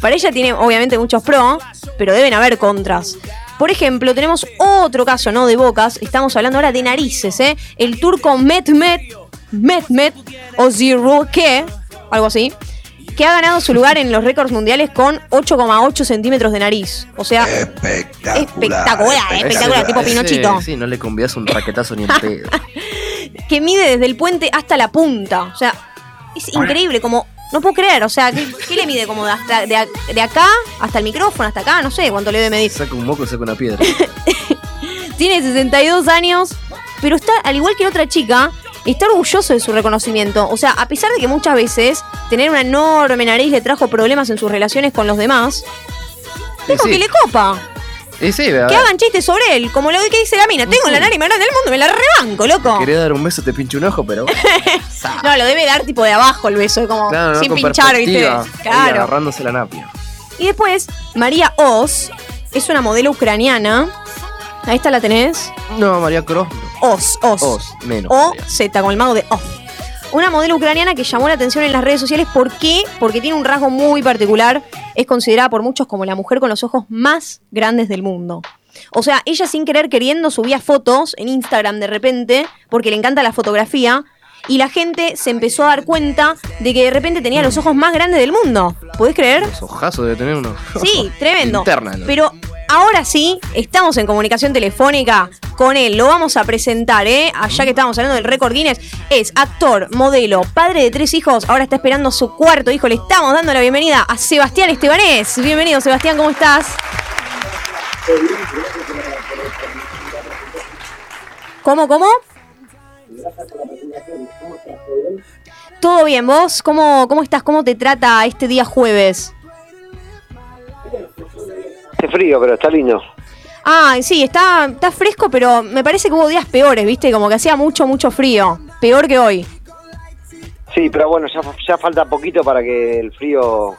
Speaker 4: para ella tiene obviamente muchos pros, pero deben haber contras. Por ejemplo, tenemos otro caso, ¿no? De bocas. Estamos hablando ahora de narices, ¿eh? El turco Mehmet, Mehmet Ozirke, algo así, que ha ganado su lugar en los récords mundiales con 8,8 centímetros de nariz. O sea, espectacular, espectacular,
Speaker 5: Ese-
Speaker 4: tipo Pinochito.
Speaker 5: Sí, no le convías un raquetazo ni en pedo. *laughs*
Speaker 4: que mide desde el puente hasta la punta. O sea, es increíble, como. No puedo creer, o sea, ¿qué, qué le mide? Como de, hasta, de, de acá hasta el micrófono, hasta acá, no sé cuánto le debe medir.
Speaker 5: Saca un moco saca una piedra. *laughs*
Speaker 4: Tiene 62 años, pero está, al igual que otra chica, está orgulloso de su reconocimiento. O sea, a pesar de que muchas veces tener una enorme nariz le trajo problemas en sus relaciones con los demás, dijo
Speaker 5: sí.
Speaker 4: que le copa.
Speaker 5: Y sí,
Speaker 4: Que hagan chistes sobre él, como lo que dice la mina. Tengo la nariz más grande del mundo, me la rebanco, loco.
Speaker 5: quería dar un beso, te pincho un ojo, pero. *laughs*
Speaker 4: No, lo debe dar tipo de abajo el beso, como
Speaker 5: Claro, no,
Speaker 4: sin pinchar, ¿viste? Claro.
Speaker 5: agarrándose la napia.
Speaker 4: Y después, María Oz es una modelo ucraniana. Ahí está la tenés.
Speaker 5: No, María Cross.
Speaker 4: Oz, Oz.
Speaker 5: Oz, menos.
Speaker 4: O Z, con el mago de Oz. Una modelo ucraniana que llamó la atención en las redes sociales. ¿Por qué? Porque tiene un rasgo muy particular. Es considerada por muchos como la mujer con los ojos más grandes del mundo. O sea, ella sin querer queriendo subía fotos en Instagram de repente, porque le encanta la fotografía, y la gente se empezó a dar cuenta de que de repente tenía los ojos más grandes del mundo. ¿Podés creer?
Speaker 5: Los ojazos debe tener uno.
Speaker 4: Sí, *laughs* tremendo. Pero ahora sí, estamos en comunicación telefónica con él. Lo vamos a presentar, ¿eh? Allá que estamos hablando del récord Guinness. Es actor, modelo, padre de tres hijos. Ahora está esperando su cuarto hijo. Le estamos dando la bienvenida a Sebastián Estebanés. Bienvenido, Sebastián, ¿cómo estás? ¿Cómo, cómo? Todo bien, vos, ¿cómo, cómo estás? ¿Cómo te trata este día jueves?
Speaker 13: Hace frío, pero está lindo.
Speaker 4: Ah, sí, está, está fresco, pero me parece que hubo días peores, ¿viste? Como que hacía mucho, mucho frío. Peor que hoy.
Speaker 13: Sí, pero bueno, ya, ya falta poquito para que el frío,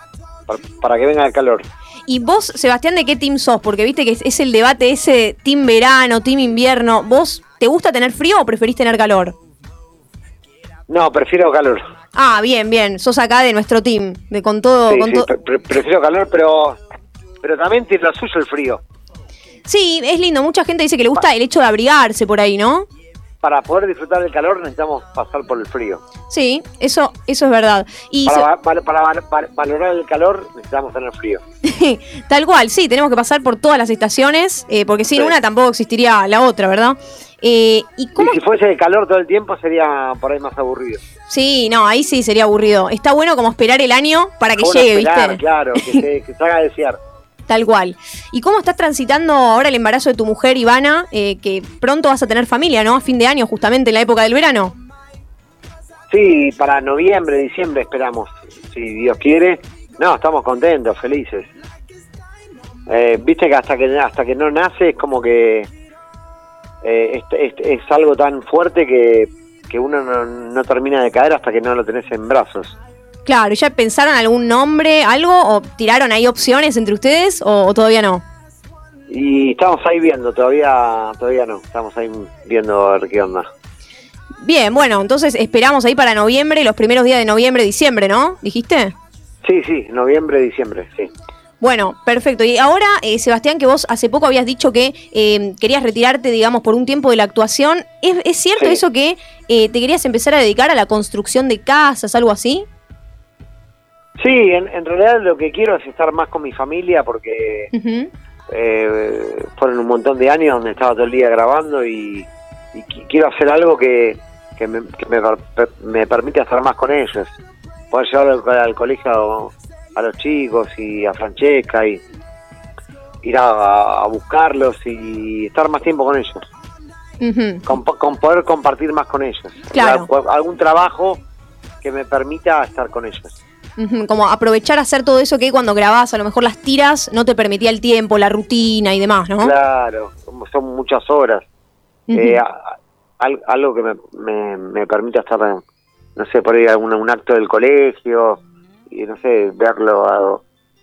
Speaker 13: para, para que venga el calor.
Speaker 4: ¿Y vos, Sebastián, de qué team sos? Porque viste que es, es el debate ese team verano, team invierno. ¿Vos te gusta tener frío o preferís tener calor?
Speaker 13: No, prefiero calor.
Speaker 4: Ah, bien, bien. Sos acá de nuestro team, de con todo,
Speaker 13: Sí,
Speaker 4: con
Speaker 13: sí,
Speaker 4: todo.
Speaker 13: pre- pre- prefiero calor, pero pero también tiene lo suyo el frío.
Speaker 4: Sí, es lindo. Mucha gente dice que le gusta el hecho de abrigarse por ahí, ¿no?
Speaker 13: Para poder disfrutar del calor necesitamos pasar por el frío.
Speaker 4: Sí, eso, eso es verdad. Y
Speaker 13: Para, valorar el calor necesitamos tener frío. *laughs*
Speaker 4: Tal cual, sí, tenemos que pasar por todas las estaciones, eh, porque sin
Speaker 13: Sí.
Speaker 4: una tampoco existiría la otra, ¿verdad? Eh, ¿Y cómo?
Speaker 13: Y si fuese de calor todo el tiempo sería por ahí más aburrido.
Speaker 4: Sí, no, ahí sí sería aburrido. Está bueno como esperar el año para que
Speaker 13: Bueno,
Speaker 4: llegue,
Speaker 13: esperar,
Speaker 4: ¿viste?
Speaker 13: Claro, que se, que se haga desear.
Speaker 4: Tal cual. ¿Y cómo estás transitando ahora el embarazo de tu mujer, Ivana? Eh, que pronto vas a tener familia, ¿no? A fin de año, justamente en la época del verano.
Speaker 13: Sí, para noviembre, diciembre esperamos, si Dios quiere. No, estamos contentos, felices. Eh, Viste que hasta que hasta que no nace es como que eh, es, algo tan fuerte que, que uno no, no termina de caer hasta que no lo tenés en brazos.
Speaker 4: Claro, ¿y ¿ya pensaron algún nombre, algo? ¿O tiraron ahí opciones entre ustedes? ¿O, o todavía no?
Speaker 13: Y estamos ahí viendo, todavía todavía no, estamos ahí viendo a ver qué onda.
Speaker 4: Bien, bueno, entonces esperamos ahí para noviembre, los primeros días de noviembre, diciembre, ¿no? ¿Dijiste?
Speaker 13: Sí, sí, noviembre, diciembre, sí.
Speaker 4: Bueno, perfecto. Y ahora, eh, Sebastián, que vos hace poco habías dicho que eh, querías retirarte, digamos, por un tiempo de la actuación. ¿Es, es cierto
Speaker 13: Sí.
Speaker 4: eso que eh, te querías empezar a dedicar a la construcción de casas, algo así?
Speaker 13: Sí, en, en realidad lo que quiero es estar más con mi familia porque eh, fueron un montón de años donde estaba todo el día grabando y, y qui- quiero hacer algo que, que, me, que me, per- me permita estar más con ellos. Poder llevar al, al colegio a, a los chicos y a Francesca y ir a, a buscarlos y estar más tiempo con ellos. Con, con poder compartir más con ellos.
Speaker 4: Claro.
Speaker 13: Algún trabajo que me permita estar con ellos.
Speaker 4: Como aprovechar a hacer todo eso que cuando grabás a lo mejor las tiras no te permitía el tiempo, la rutina y demás, ¿no?
Speaker 13: Claro, son muchas horas. Eh, a- algo que me, me, me permita estar, no sé, por ahí algún, un acto del colegio y no sé, verlo a,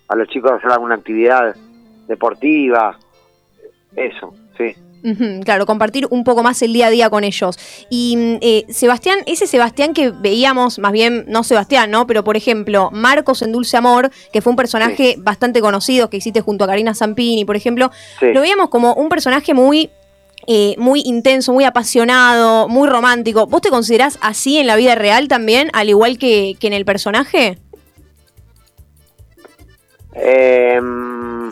Speaker 13: a los chicos hacer alguna actividad deportiva. Eso, sí.
Speaker 4: Claro, compartir un poco más el día a día con ellos. Y mm, eh, Sebastián, ese Sebastián que veíamos, más bien, no Sebastián, ¿no? Pero por ejemplo, Marcos en Dulce Amor, que fue un personaje bastante conocido que hiciste junto a Karina Zampini, por ejemplo,
Speaker 13: Sí.
Speaker 4: lo veíamos como un personaje muy. eh, muy intenso, muy apasionado, muy romántico. ¿Vos te considerás así en la vida real también, al igual que, que en el personaje?
Speaker 13: Eh, mm,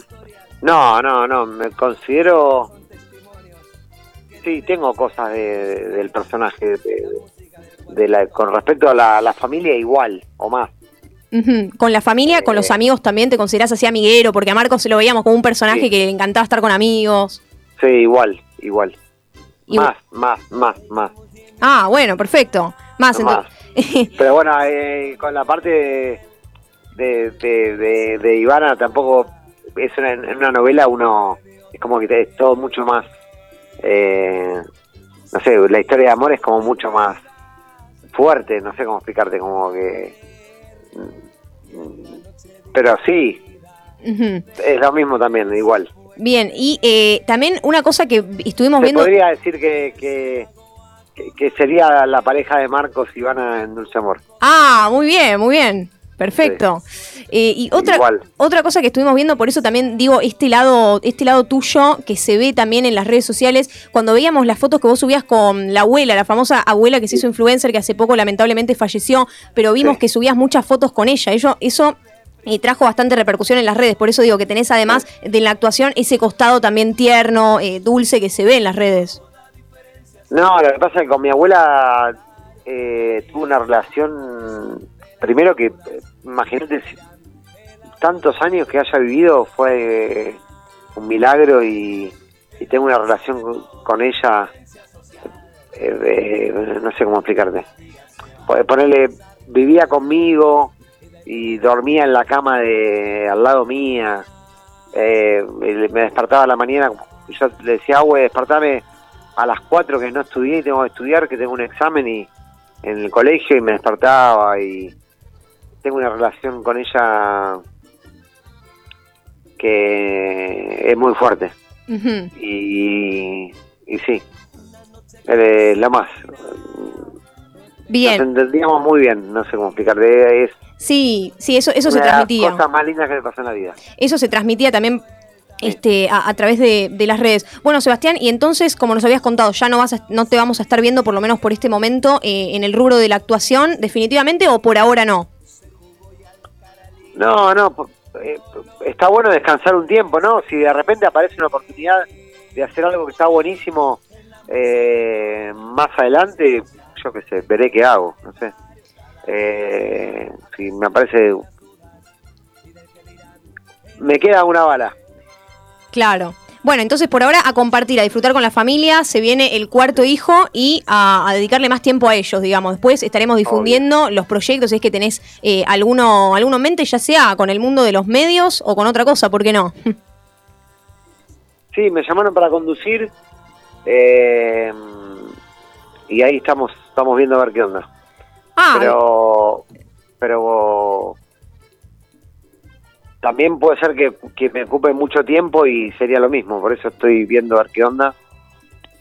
Speaker 13: no, no, no, me considero... Sí, tengo cosas de- de- del personaje, de, de la, con respecto a la, la familia igual o más.
Speaker 4: Con la familia, con los amigos también te considerás así amiguero, porque a Marcos se lo veíamos como un personaje
Speaker 13: Sí.
Speaker 4: que le encantaba estar con amigos.
Speaker 13: Sí, igual, igual. Más, más, más, más.
Speaker 4: Ah, bueno, perfecto. Más entonces. *laughs*
Speaker 13: Pero bueno, eh, con la parte de, de, de, de- de Ivana tampoco es una, en una novela uno es como que es todo mucho más eh, no sé la historia de amor es como mucho más fuerte no sé cómo explicarte como que mm, pero sí es lo mismo también igual
Speaker 4: Bien, y eh, también una cosa que estuvimos
Speaker 13: se
Speaker 4: viendo.
Speaker 13: podría decir que que- que sería la pareja de Marcos y Ivana en Dulce Amor
Speaker 4: Ah, muy bien, muy bien. Perfecto. Eh, y otra,
Speaker 13: Igual.
Speaker 4: otra cosa que estuvimos viendo, por eso también digo, este lado, este lado tuyo que se ve también en las redes sociales, cuando veíamos las fotos que vos subías con la abuela, la famosa abuela que se hizo influencer, que hace poco lamentablemente falleció, pero vimos que subías muchas fotos con ella. Ello, eso eh, trajo bastante repercusión en las redes, por eso digo que tenés además de la actuación ese costado también tierno, eh, dulce que se ve en las redes.
Speaker 13: No, lo que pasa es que con mi abuela eh, tuve una relación, primero que, imagínate, tantos años que haya vivido fue un milagro y, tengo una relación con, ella, eh, no sé cómo explicarte. Pues Ponerle, vivía conmigo y dormía en la cama de al lado mía, eh, me despertaba a la mañana, yo le decía, agua, despertame a las 4 que no estudié y tengo que estudiar, que tengo un examen y en el colegio y me despertaba y tengo una relación con ella que es muy fuerte y, y sí, eh, la más.
Speaker 4: Bien.
Speaker 13: Nos entendíamos muy bien, no sé cómo explicar, de- es
Speaker 4: Sí, sí, eso, eso se
Speaker 13: una de las
Speaker 4: transmitía.
Speaker 13: cosas más lindas que me pasó en la vida.
Speaker 4: Eso se transmitía también este, a, a través de, de las redes. Bueno, Sebastián, y entonces, como nos habías contado, ya no vas a- no te vamos a estar viendo, por lo menos por este momento, eh, en el rubro de la actuación, definitivamente, o por ahora no.
Speaker 13: No, no, eh, está bueno descansar un tiempo, ¿no? Si de repente aparece una oportunidad de hacer algo que está buenísimo eh, más adelante, yo qué sé, veré qué hago, no sé. Eh, si me aparece... Me queda una bala.
Speaker 4: Claro. Bueno, entonces por ahora a compartir, a disfrutar con la familia, se viene el cuarto hijo y a, a dedicarle más tiempo a ellos, digamos. Después estaremos difundiendo los proyectos, si es que tenés eh, alguno, alguno en mente, ya sea con el mundo de los medios o con otra cosa, ¿por qué no? *laughs*
Speaker 13: Sí, me llamaron para conducir eh, y ahí estamos estamos viendo a ver qué onda.
Speaker 4: Ah,
Speaker 13: pero pero también puede ser que, que me ocupe mucho tiempo y sería lo mismo, por eso estoy viendo a ver qué onda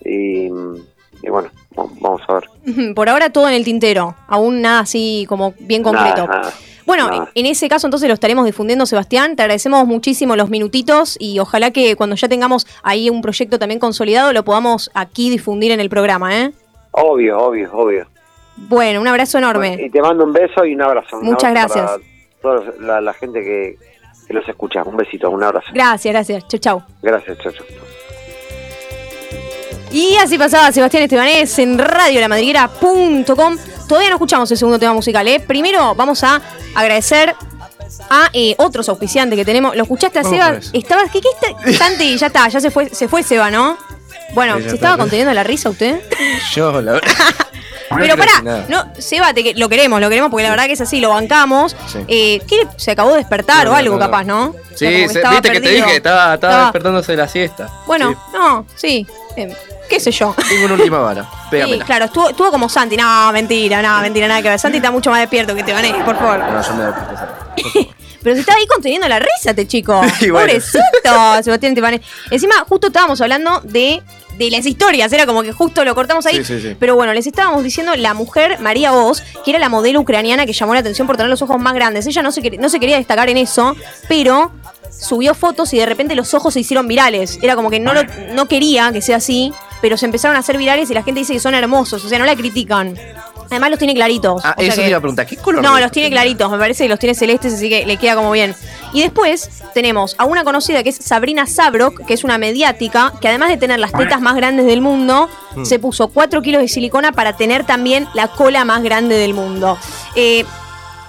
Speaker 13: y, y bueno, va- vamos a ver. *laughs*
Speaker 4: por ahora todo en el tintero, aún nada así como bien concreto.
Speaker 13: Nada, nada,
Speaker 4: Bueno,
Speaker 13: nada.
Speaker 4: en ese caso entonces lo estaremos difundiendo, Sebastián. Te agradecemos muchísimo los minutitos y ojalá que cuando ya tengamos ahí un proyecto también consolidado lo podamos aquí difundir en el programa, ¿eh?
Speaker 13: Obvio, obvio, obvio.
Speaker 4: Bueno, un abrazo enorme.
Speaker 13: Y te mando un beso y un abrazo. Un
Speaker 4: Muchas
Speaker 13: abrazo
Speaker 4: gracias.
Speaker 13: Para toda la, la gente que, que los escucha. Un besito, un abrazo.
Speaker 4: Gracias, gracias. Chau, chau.
Speaker 13: Gracias, chao, chao.
Speaker 4: Y así pasaba Sebastián Estebanés en radiolamadriguera.com. Todavía no escuchamos el segundo tema musical, ¿eh? Primero vamos a agradecer a eh, otros auspiciantes que tenemos. ¿Lo escuchaste a
Speaker 5: Vamos
Speaker 4: Seba?
Speaker 5: con.
Speaker 4: Estabas, ¿qué, qué está? Santi, ya está, ya se fue, se fue Seba, ¿no? Bueno,
Speaker 5: Sí, ya
Speaker 4: ¿se
Speaker 5: está,
Speaker 4: estaba
Speaker 5: ya.
Speaker 4: conteniendo la risa usted?
Speaker 5: Yo, la verdad. *laughs*
Speaker 4: Pero pará, no, Seba, te que- lo queremos, lo queremos porque la verdad que es así, lo bancamos.
Speaker 5: Sí.
Speaker 4: Eh, ¿qué se acabó de despertar
Speaker 5: No,
Speaker 4: o algo
Speaker 5: no,
Speaker 4: capaz, ¿no? O sea,
Speaker 5: Sí,
Speaker 4: como que
Speaker 5: se- te dije, estaba, estaba
Speaker 4: Estaba-
Speaker 5: despertándose de la siesta.
Speaker 4: Bueno,
Speaker 5: Sí,
Speaker 4: no, sí, eh, qué sé yo. *laughs*
Speaker 5: tengo una última bala.
Speaker 4: Sí, claro, estuvo, estuvo como Santi. No, mentira, no, mentira, nada que ver. Santi *laughs* está mucho más despierto que te van por favor.
Speaker 5: No, yo me *laughs*
Speaker 4: Pero se estaba ahí conteniendo la risa, este chico. *laughs*
Speaker 5: Y bueno.
Speaker 4: Pobrecito, Sebastián Tepané. Encima, justo estábamos hablando de, de las historias. Era como que justo lo cortamos ahí.
Speaker 5: Sí, sí, sí.
Speaker 4: Pero bueno, les estábamos diciendo la mujer María Voz, que era la modelo ucraniana que llamó la atención por tener los ojos más grandes. Ella no se, no se quería destacar en eso, pero subió fotos y de repente los ojos se hicieron virales. Era como que no, lo, no quería que sea así, pero se empezaron a hacer virales y la gente dice que son hermosos. O sea, no la critican. Además los tiene claritos.
Speaker 5: Ah,
Speaker 4: o sea
Speaker 5: eso
Speaker 4: que-
Speaker 5: te iba a preguntar. ¿Qué color?
Speaker 4: no, los tiene claritos, me parece que los tiene celestes, así que le queda como bien. Y después tenemos a una conocida que es Sabrina Sabrok, que es una mediática, que además de tener las tetas más grandes del mundo,
Speaker 5: Mm.
Speaker 4: se puso 4 kilos de silicona para tener también la cola más grande del mundo. Eh,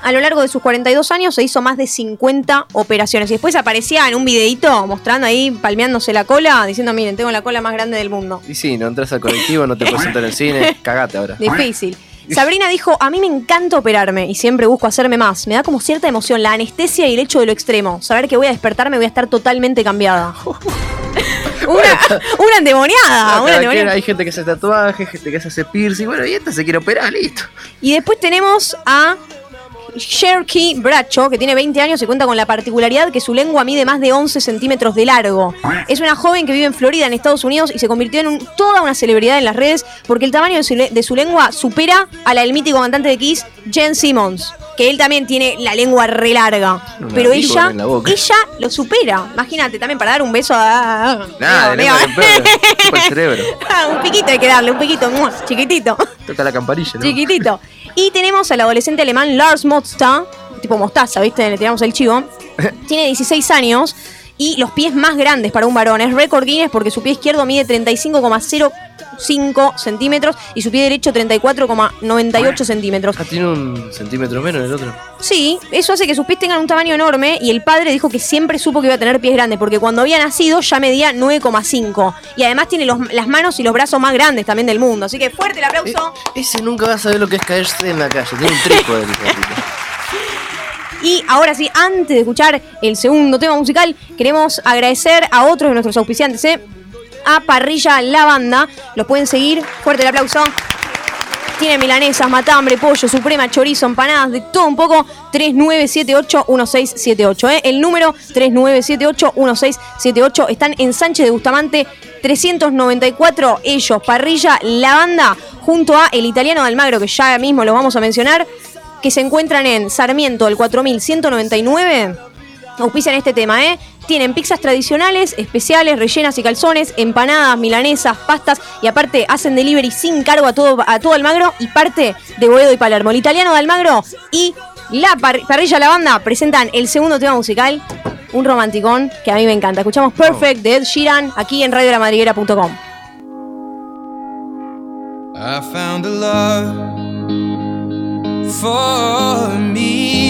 Speaker 4: a lo largo de sus 42 años se hizo más de 50 operaciones. Y después aparecía en un videito mostrando ahí, palmeándose la cola, diciendo, miren, tengo la cola más grande del mundo.
Speaker 5: Y sí, no entras al colectivo, no te puedes sentar en el cine. *laughs* Cagate ahora.
Speaker 4: Difícil. *laughs* Sabrina dijo, a mí me encanta operarme y siempre busco hacerme más. Me da como cierta emoción la anestesia y el hecho de lo extremo. Saber que voy a despertarme voy a estar totalmente cambiada. *laughs* una, una endemoniada.
Speaker 5: No,
Speaker 4: una endemoniada.
Speaker 5: hay gente que hace tatuajes, gente que se hace piercing. Bueno, y esta se quiere operar, listo.
Speaker 4: Y después tenemos a Cherky Bracho, que tiene 20 años y cuenta con la particularidad que su lengua mide más de 11 centímetros de largo. Es una joven que vive en Florida, en Estados Unidos, y se convirtió en un- toda una celebridad en las redes porque el tamaño de su, le- de su lengua supera a la del mítico cantante de Kiss, Jen Simmons, que él también tiene la lengua re larga.
Speaker 5: Una
Speaker 4: Pero ella, ella lo supera. Imagínate, también para dar un beso a...
Speaker 5: Nada, no *laughs* el cerebro.
Speaker 4: un piquito hay que darle, un piquito, chiquitito.
Speaker 5: Toca la campanilla, ¿no?
Speaker 4: Chiquitito. Y tenemos al adolescente alemán Lars Motsta, tipo mostaza, ¿viste? Le tiramos el chivo. *laughs* Tiene 16 años y los pies más grandes para un varón. Es récord Guinness porque su pie izquierdo mide 35,05 centímetros y su pie derecho 34,98 centímetros.
Speaker 5: Ah, tiene un centímetro menos el otro.
Speaker 4: Sí, eso hace que sus pies tengan un tamaño enorme y el padre dijo que siempre supo que iba a tener pies grandes porque cuando había nacido ya medía 9,5 y además tiene los- las manos y los brazos más grandes también del mundo. Así que fuerte el aplauso.
Speaker 5: Ese nunca va a saber lo que es caerse en la calle. Tiene un trípode. *laughs*
Speaker 4: Y ahora sí, antes de escuchar el segundo tema musical, queremos agradecer a otros de nuestros auspiciantes, ¿eh? A Parrilla La Banda. Los pueden seguir. Fuerte el aplauso. Tiene milanesas, matambre, pollo, suprema, chorizo, empanadas, de todo un poco. 3978-1678. ¿eh? El número 3978-1678. Están en Sánchez de Bustamante 394. Ellos, Parrilla La Banda, junto a el italiano de Almagro, que ya mismo lo vamos a mencionar, que se encuentran en Sarmiento, el 4199 auspician este tema, ¿eh? Tienen pizzas tradicionales, especiales, rellenas y calzones, empanadas, milanesas, pastas y aparte hacen delivery sin cargo a todo, a todo Almagro y parte de Boedo y Palermo. El italiano de Almagro y la par- parrilla La Banda presentan el segundo tema musical, un romanticón que a mí me encanta. Escuchamos Perfect de Ed Sheeran aquí en radiolamadriguera.com.
Speaker 3: I found a love for me.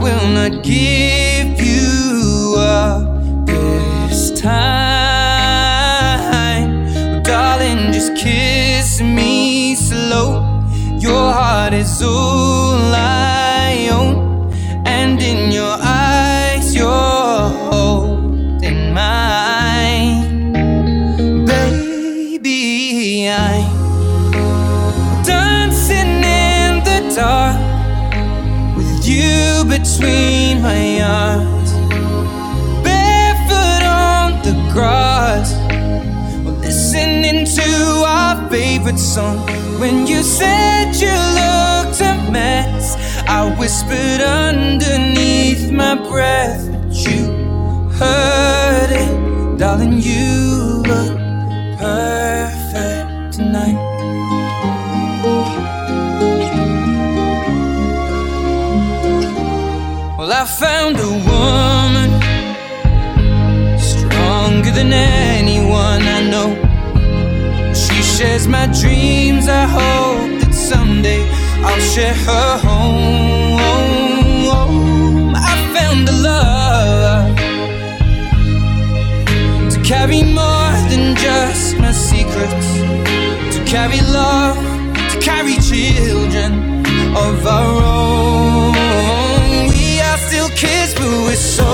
Speaker 3: will not give you up this time. Oh, darling, just kiss me slow. Your heart is all I own, and in your song. When you said you looked a mess, I whispered underneath my breath, but you heard it, darling. You look perfect tonight. Well, I found a woman stronger than anyone I know. Shares my dreams. I hope that someday I'll share her home. I found a love to carry more than just my secrets, to carry love, to carry children of our own. We are still kids, but we're so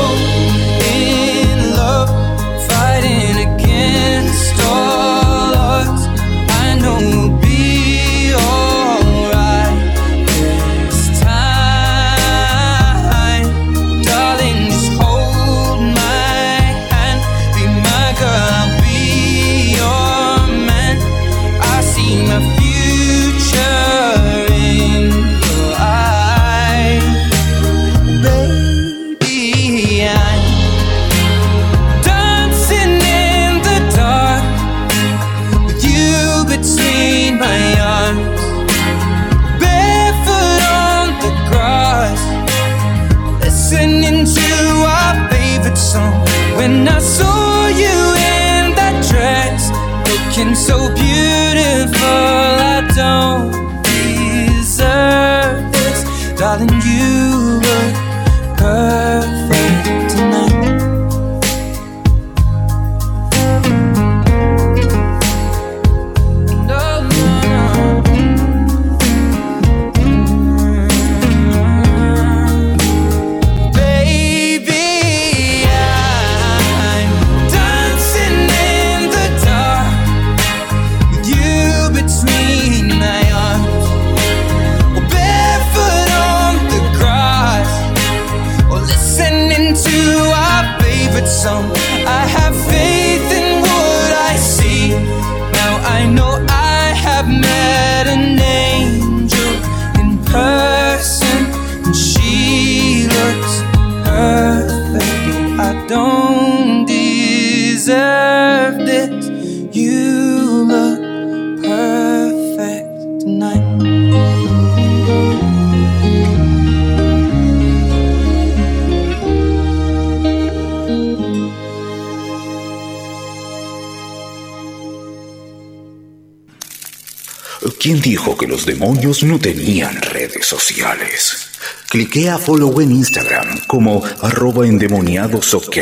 Speaker 3: no
Speaker 1: tenían redes sociales? Cliquea a follow en Instagram como arroba endemoniadosok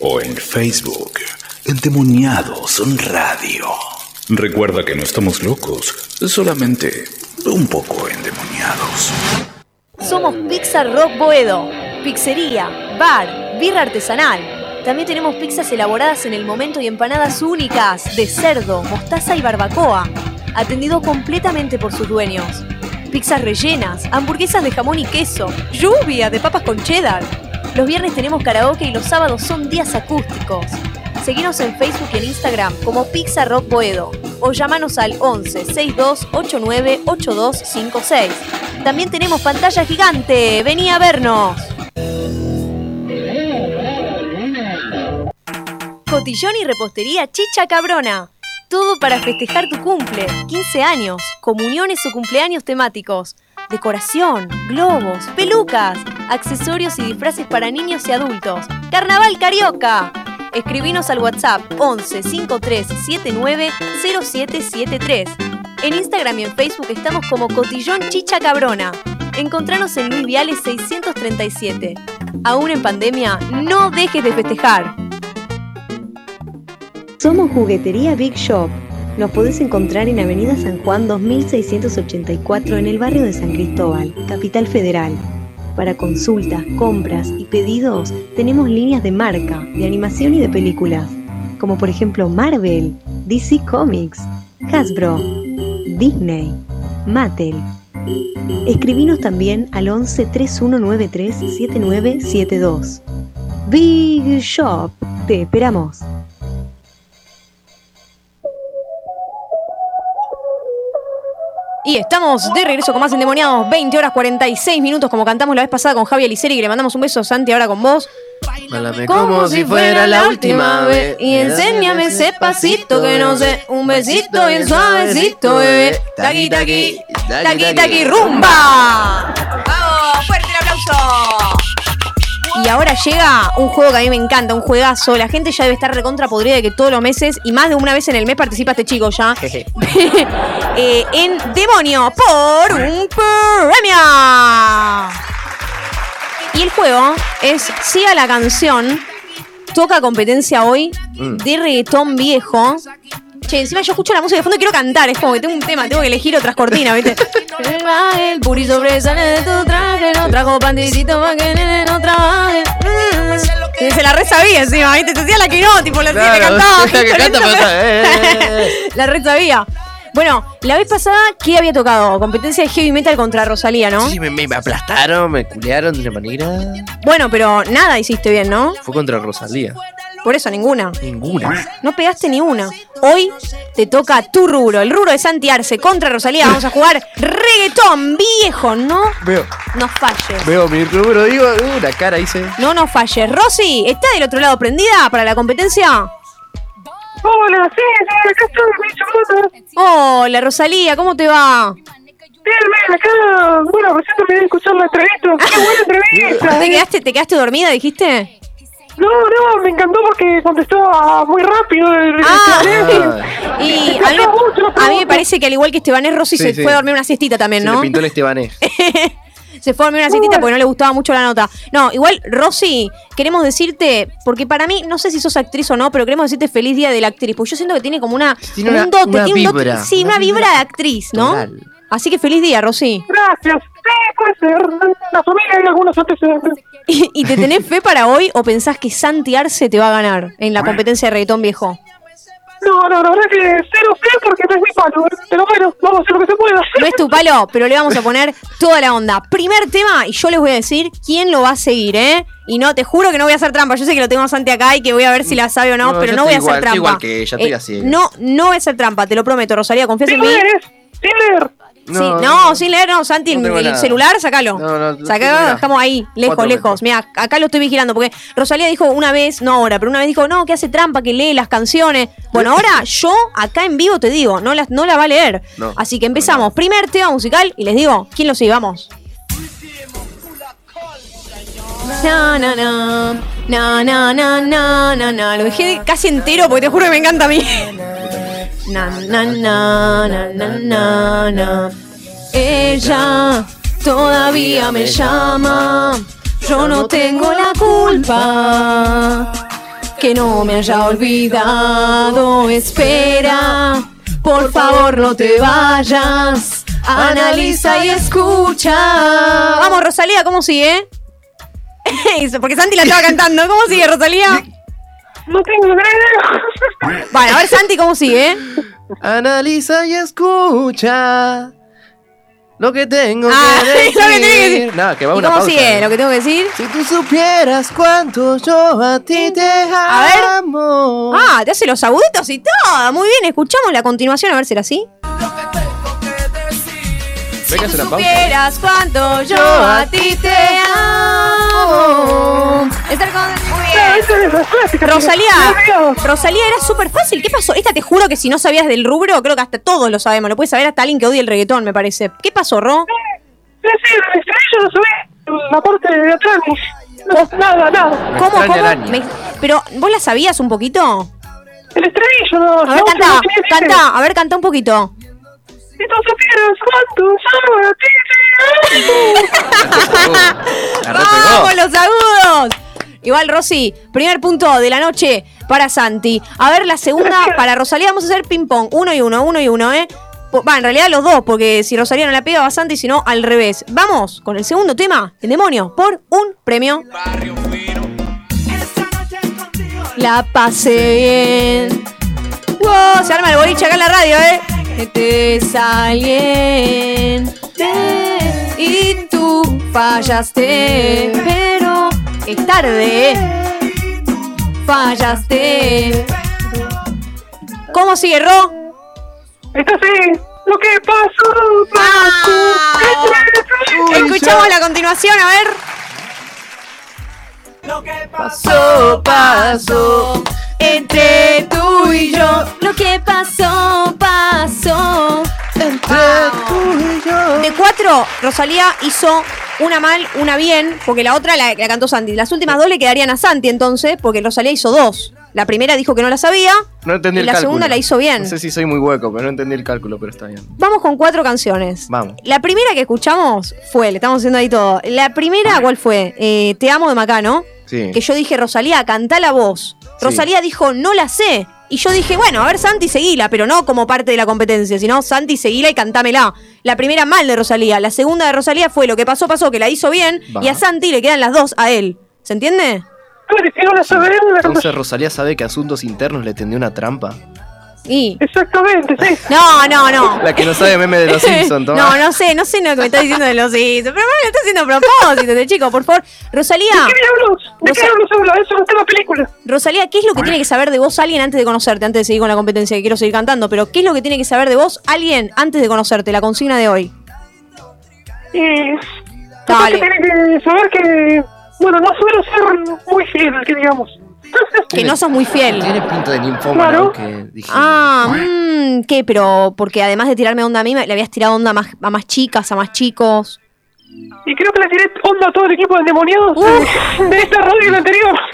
Speaker 1: o en Facebook Endemoniados Radio. Recuerda que no estamos locos, solamente un poco endemoniados.
Speaker 4: Somos Pizza Rock Boedo, pizzería, bar, birra artesanal. También tenemos pizzas elaboradas en el momento y empanadas únicas de cerdo, mostaza y barbacoa, atendido completamente por sus dueños. Pizzas rellenas, hamburguesas de jamón y queso, lluvia de papas con cheddar. Los viernes tenemos karaoke y los sábados son días acústicos. Seguinos en Facebook y en Instagram como Pizza Rock Boedo o llámanos al 11 62 89 8256. También tenemos pantalla gigante. Vení a vernos. Cotillón y repostería Chicha Cabrona. Todo para festejar tu cumple, 15 años, comuniones o cumpleaños temáticos. Decoración, globos, pelucas, accesorios y disfraces para niños y adultos. Carnaval Carioca. Escribinos al WhatsApp 11 53 79 0773. En Instagram y en Facebook estamos como Cotillón Chicha Cabrona. Encontranos en Luis Viales 637. Aún en pandemia, no dejes de festejar.
Speaker 12: Somos Juguetería Big Shop. Nos podés encontrar en Avenida San Juan 2684 en el barrio de San Cristóbal, Capital Federal. Para consultas, compras y pedidos tenemos líneas de marca, de animación y de películas, como por ejemplo Marvel, DC Comics, Hasbro, Disney, Mattel, Escribinos también al 11 3193 7972. Big Shop, te esperamos.
Speaker 4: Y estamos de regreso con más endemoniados, 20 horas 46 minutos, como cantamos la vez pasada con Javi Aliceri, que le mandamos un beso, Santi, ahora con vos.
Speaker 5: Bálame como si fuera la última vez.
Speaker 4: Y enséñame ese pasito que no sé, un besito bien suavecito, bebé. Taqui, taqui, taqui, taqui, rumba. ¡Vamos! ¡Fuerte el aplauso! Y ahora llega un juego que a mí me encanta, un juegazo. La gente ya debe estar recontra podrida de que todos los meses y más de una vez en el mes participa este chico ya. *laughs* *laughs* Eh, en Demonio por un premio. Y el juego es Siga la canción. Toca competencia hoy
Speaker 5: Mm.
Speaker 4: de reggaetón viejo. Che, encima yo escucho la música de fondo y quiero cantar. Es como que tengo un tema, tengo que elegir otras cortinas, ¿viste? *laughs* El puri sobresale de tu traje, no trajo panticito para que nene no trabaje. Mm. Y se la re sabía encima, ¿viste? Te hacía la que no, tipo la
Speaker 5: Claro,
Speaker 4: cantaba. *laughs*
Speaker 5: la que *laughs* canta, eh, eh, eh.
Speaker 4: La re sabía. Bueno, la vez pasada, ¿qué había tocado? Competencia de heavy metal contra Rosalía, ¿no?
Speaker 5: Sí, me, me aplastaron, me culearon de una manera.
Speaker 4: Bueno, pero nada hiciste bien, ¿no?
Speaker 5: Fue contra Rosalía.
Speaker 4: Por eso, ninguna.
Speaker 5: Ninguna.
Speaker 4: No pegaste ni una. Hoy te toca tu rubro, el rubro de Santi Arce contra Rosalía. Vamos a jugar reggaetón viejo, ¿no?
Speaker 5: Veo,
Speaker 4: No falles.
Speaker 5: veo mi rubro, digo, uh, la cara hice.
Speaker 4: No nos falles. Rosy, ¿está del otro lado prendida para la competencia?
Speaker 14: Hola, sí, sí, acá estoy, mi segundo.
Speaker 4: Hola, Rosalía, ¿cómo te va?
Speaker 14: Bien, bien, acá, bueno, recién terminé de escuchar la entrevista. ¡Qué buena entrevista!
Speaker 4: ¿Te quedaste, ¿Te quedaste dormida, dijiste?
Speaker 14: No, no, me encantó porque contestó muy rápido. el- el
Speaker 4: Ah, y
Speaker 14: Me
Speaker 4: a mí, a mí me parece que al igual que Estebanés, Rosy
Speaker 5: Sí,
Speaker 4: se
Speaker 5: sí.
Speaker 4: fue a dormir una siestita también,
Speaker 5: Se
Speaker 4: ¿no?
Speaker 5: le pintó el Estebanés. *laughs*
Speaker 4: Se fue a dormir una siestita porque no le gustaba mucho la nota. No, igual, Rosy, queremos decirte, porque para mí, no sé si sos actriz o no, pero queremos decirte feliz día de la actriz. Porque yo siento que tiene como una.
Speaker 5: Tiene
Speaker 4: como
Speaker 5: una-
Speaker 4: un dote,
Speaker 5: una
Speaker 4: tiene un dote-
Speaker 5: vibra,
Speaker 4: sí,
Speaker 5: una
Speaker 4: una vibra de actriz, ¿no?
Speaker 5: Total.
Speaker 4: Así que feliz día, Rosy.
Speaker 14: Gracias. Sí, puede ser. En la familia hay algunos antecedentes. *laughs*
Speaker 4: ¿Y, y te tenés fe para hoy o pensás que Santi Arce te va a ganar en la competencia de reggaetón viejo?
Speaker 14: No, no, la verdad que cero fe porque no es mi palo. Pero bueno, vamos a hacer lo que se pueda.
Speaker 4: No es tu palo, pero le vamos a poner toda la onda. Primer tema, y yo les voy a decir quién lo va a seguir, ¿eh? Y no, te juro que no voy a hacer trampa. Yo sé que lo tengo a Santi acá y que voy a ver si la sabe o no,
Speaker 5: No,
Speaker 4: pero no voy a hacer
Speaker 5: igual,
Speaker 4: trampa.
Speaker 5: igual que ella, estoy
Speaker 4: Eh,
Speaker 5: así.
Speaker 4: No, no voy a hacer trampa, te lo prometo, Rosalía, confías en mí.
Speaker 14: leer, no,
Speaker 4: sí, no, sin leer, no, Santi, el, celular, sacalo.
Speaker 5: No,
Speaker 4: sacalo, estamos ahí, lejos, lejos. Mira, acá lo estoy vigilando, porque Rosalía dijo una vez, no ahora, pero una vez dijo, no, que hace trampa, que lee las canciones. Bueno, ahora yo acá en vivo te digo, no la, no la va a leer. Así que empezamos. Primer tema musical y les digo, ¿quién lo sigue? Vamos. Na, na, na, na, na, na, na, na. Lo dejé casi entero porque te juro que me encanta a mí. *laughs* Na, na, na, na, na, na, na. Ella todavía me llama. Yo no tengo la culpa que no me haya olvidado. Espera, por favor no te vayas. Analiza y escucha. Vamos, Rosalía, ¿cómo sigue? *laughs* Eso, Porque Santi la estaba cantando. ¿Cómo sigue, Rosalía?
Speaker 14: No tengo ni idea.
Speaker 4: Vale, a ver, Santi, ¿cómo sigue?
Speaker 5: Analiza y escucha lo que tengo
Speaker 4: Ah,
Speaker 5: que decir. *laughs*
Speaker 4: lo que tiene que decir.
Speaker 5: Nada, que va
Speaker 4: ¿Y
Speaker 5: una
Speaker 4: cómo
Speaker 5: pausa.
Speaker 4: sigue? Lo que tengo que decir.
Speaker 5: Si tú supieras cuánto yo a ti te
Speaker 4: A ver.
Speaker 5: amo.
Speaker 4: Ah, te hace los aguditos y todo. Muy bien, escuchamos la continuación a ver si era así.
Speaker 5: Que una pausa.
Speaker 4: supieras cuánto yo a ti te amo. Estar con... Rosalía, Rosalía era súper fácil. ¿Qué pasó? Esta te juro que si no sabías del rubro, creo que hasta todos lo sabemos. Lo puede saber hasta alguien que odie el reggaetón, me parece. ¿Qué pasó, Ro?
Speaker 14: Sí, sí, el estribillo lo subí. La parte de atrás. No, nada, nada.
Speaker 4: ¿Cómo, cómo? Me- Pero, ¿vos la sabías un poquito?
Speaker 14: El estribillo, no.
Speaker 4: A ver,
Speaker 14: no, no
Speaker 4: canta, a ver, canta un poquito.
Speaker 14: Si tú supieras cuánto yo a ti te amo.
Speaker 5: Repegó.
Speaker 4: ¡Vamos, los agudos! Igual, Rosy, primer punto de la noche para Santi. A ver, la segunda para Rosalía. Vamos a hacer ping-pong. Uno y uno, uno y uno, ¿eh? Va, en realidad los dos, porque si Rosalía no la pega va Santi, sino al revés. Vamos con el segundo tema, el demonio, por un premio. La pasé bien. Wow, se arma el boliche acá en la radio, ¿eh? Este es alguien y tú fallaste, pero es tarde. Fallaste. ¿Cómo sigue, Ro?
Speaker 14: Está así. Lo que pasó, pasó.
Speaker 4: Escuchamos la continuación, a ver. Pasó, pasó entre tú y yo. Lo que pasó, pasó entre tú y yo. De cuatro, Rosalía hizo una mal, una bien, porque la otra la, la cantó Santi. Las últimas dos le quedarían a Santi entonces, porque Rosalía hizo dos. La primera dijo que no la sabía.
Speaker 5: No entendí
Speaker 4: Y
Speaker 5: el
Speaker 4: la
Speaker 5: cálculo.
Speaker 4: segunda la hizo bien.
Speaker 5: No sé si soy muy hueco, pero no entendí el cálculo, pero está bien.
Speaker 4: Vamos con cuatro canciones.
Speaker 5: Vamos.
Speaker 4: La primera que escuchamos fue, le estamos haciendo ahí todo. La primera, ¿cuál fue? Eh, Te amo de Macano.
Speaker 5: Sí.
Speaker 4: Que yo dije, Rosalía, cantá la voz.
Speaker 5: Sí.
Speaker 4: Rosalía dijo, no la sé. Y yo dije, bueno, a ver, Santi, seguila, pero no como parte de la competencia, sino Santi, seguila y cantámela. La primera mal de Rosalía. La segunda de Rosalía fue lo que pasó, pasó, que la hizo bien.
Speaker 5: Va.
Speaker 4: Y a Santi le quedan las dos a él. ¿Se entiende?
Speaker 5: Entonces Rosalía sabe que Asuntos Internos le tendió una trampa.
Speaker 4: Y.
Speaker 14: Exactamente, sí.
Speaker 4: No, no, no.
Speaker 5: La que no sabe meme de los *laughs* Simpsons, toma.
Speaker 4: No, no sé, no sé lo que me está diciendo de los Simpsons. Pero me lo está haciendo a propósito, de chico, por favor. Rosalía.
Speaker 14: ¿De qué diablos? ¿De qué diablos habla? Eso no está en la película.
Speaker 4: Rosalía, ¿qué es lo que tiene que saber de vos alguien antes de conocerte? Antes de seguir con la competencia, que quiero seguir cantando, pero ¿qué es lo que tiene que saber de vos alguien antes de conocerte? La consigna de hoy.
Speaker 14: Y.
Speaker 4: Dale.
Speaker 14: Tiene que saber que. Bueno, no suelo ser muy fiel, que digamos. *laughs*
Speaker 4: Que no sos muy fiel.
Speaker 5: Tiene pinta de ninfómano
Speaker 14: Claro.
Speaker 5: que dije.
Speaker 4: Ah, mm, ¿qué? Pero porque además de tirarme onda a mí, me- le habías tirado onda a más, a más chicas, a más chicos.
Speaker 14: Y creo que le tiré onda a todo el equipo de endemoniados de, de esta radio y la anterior. *laughs*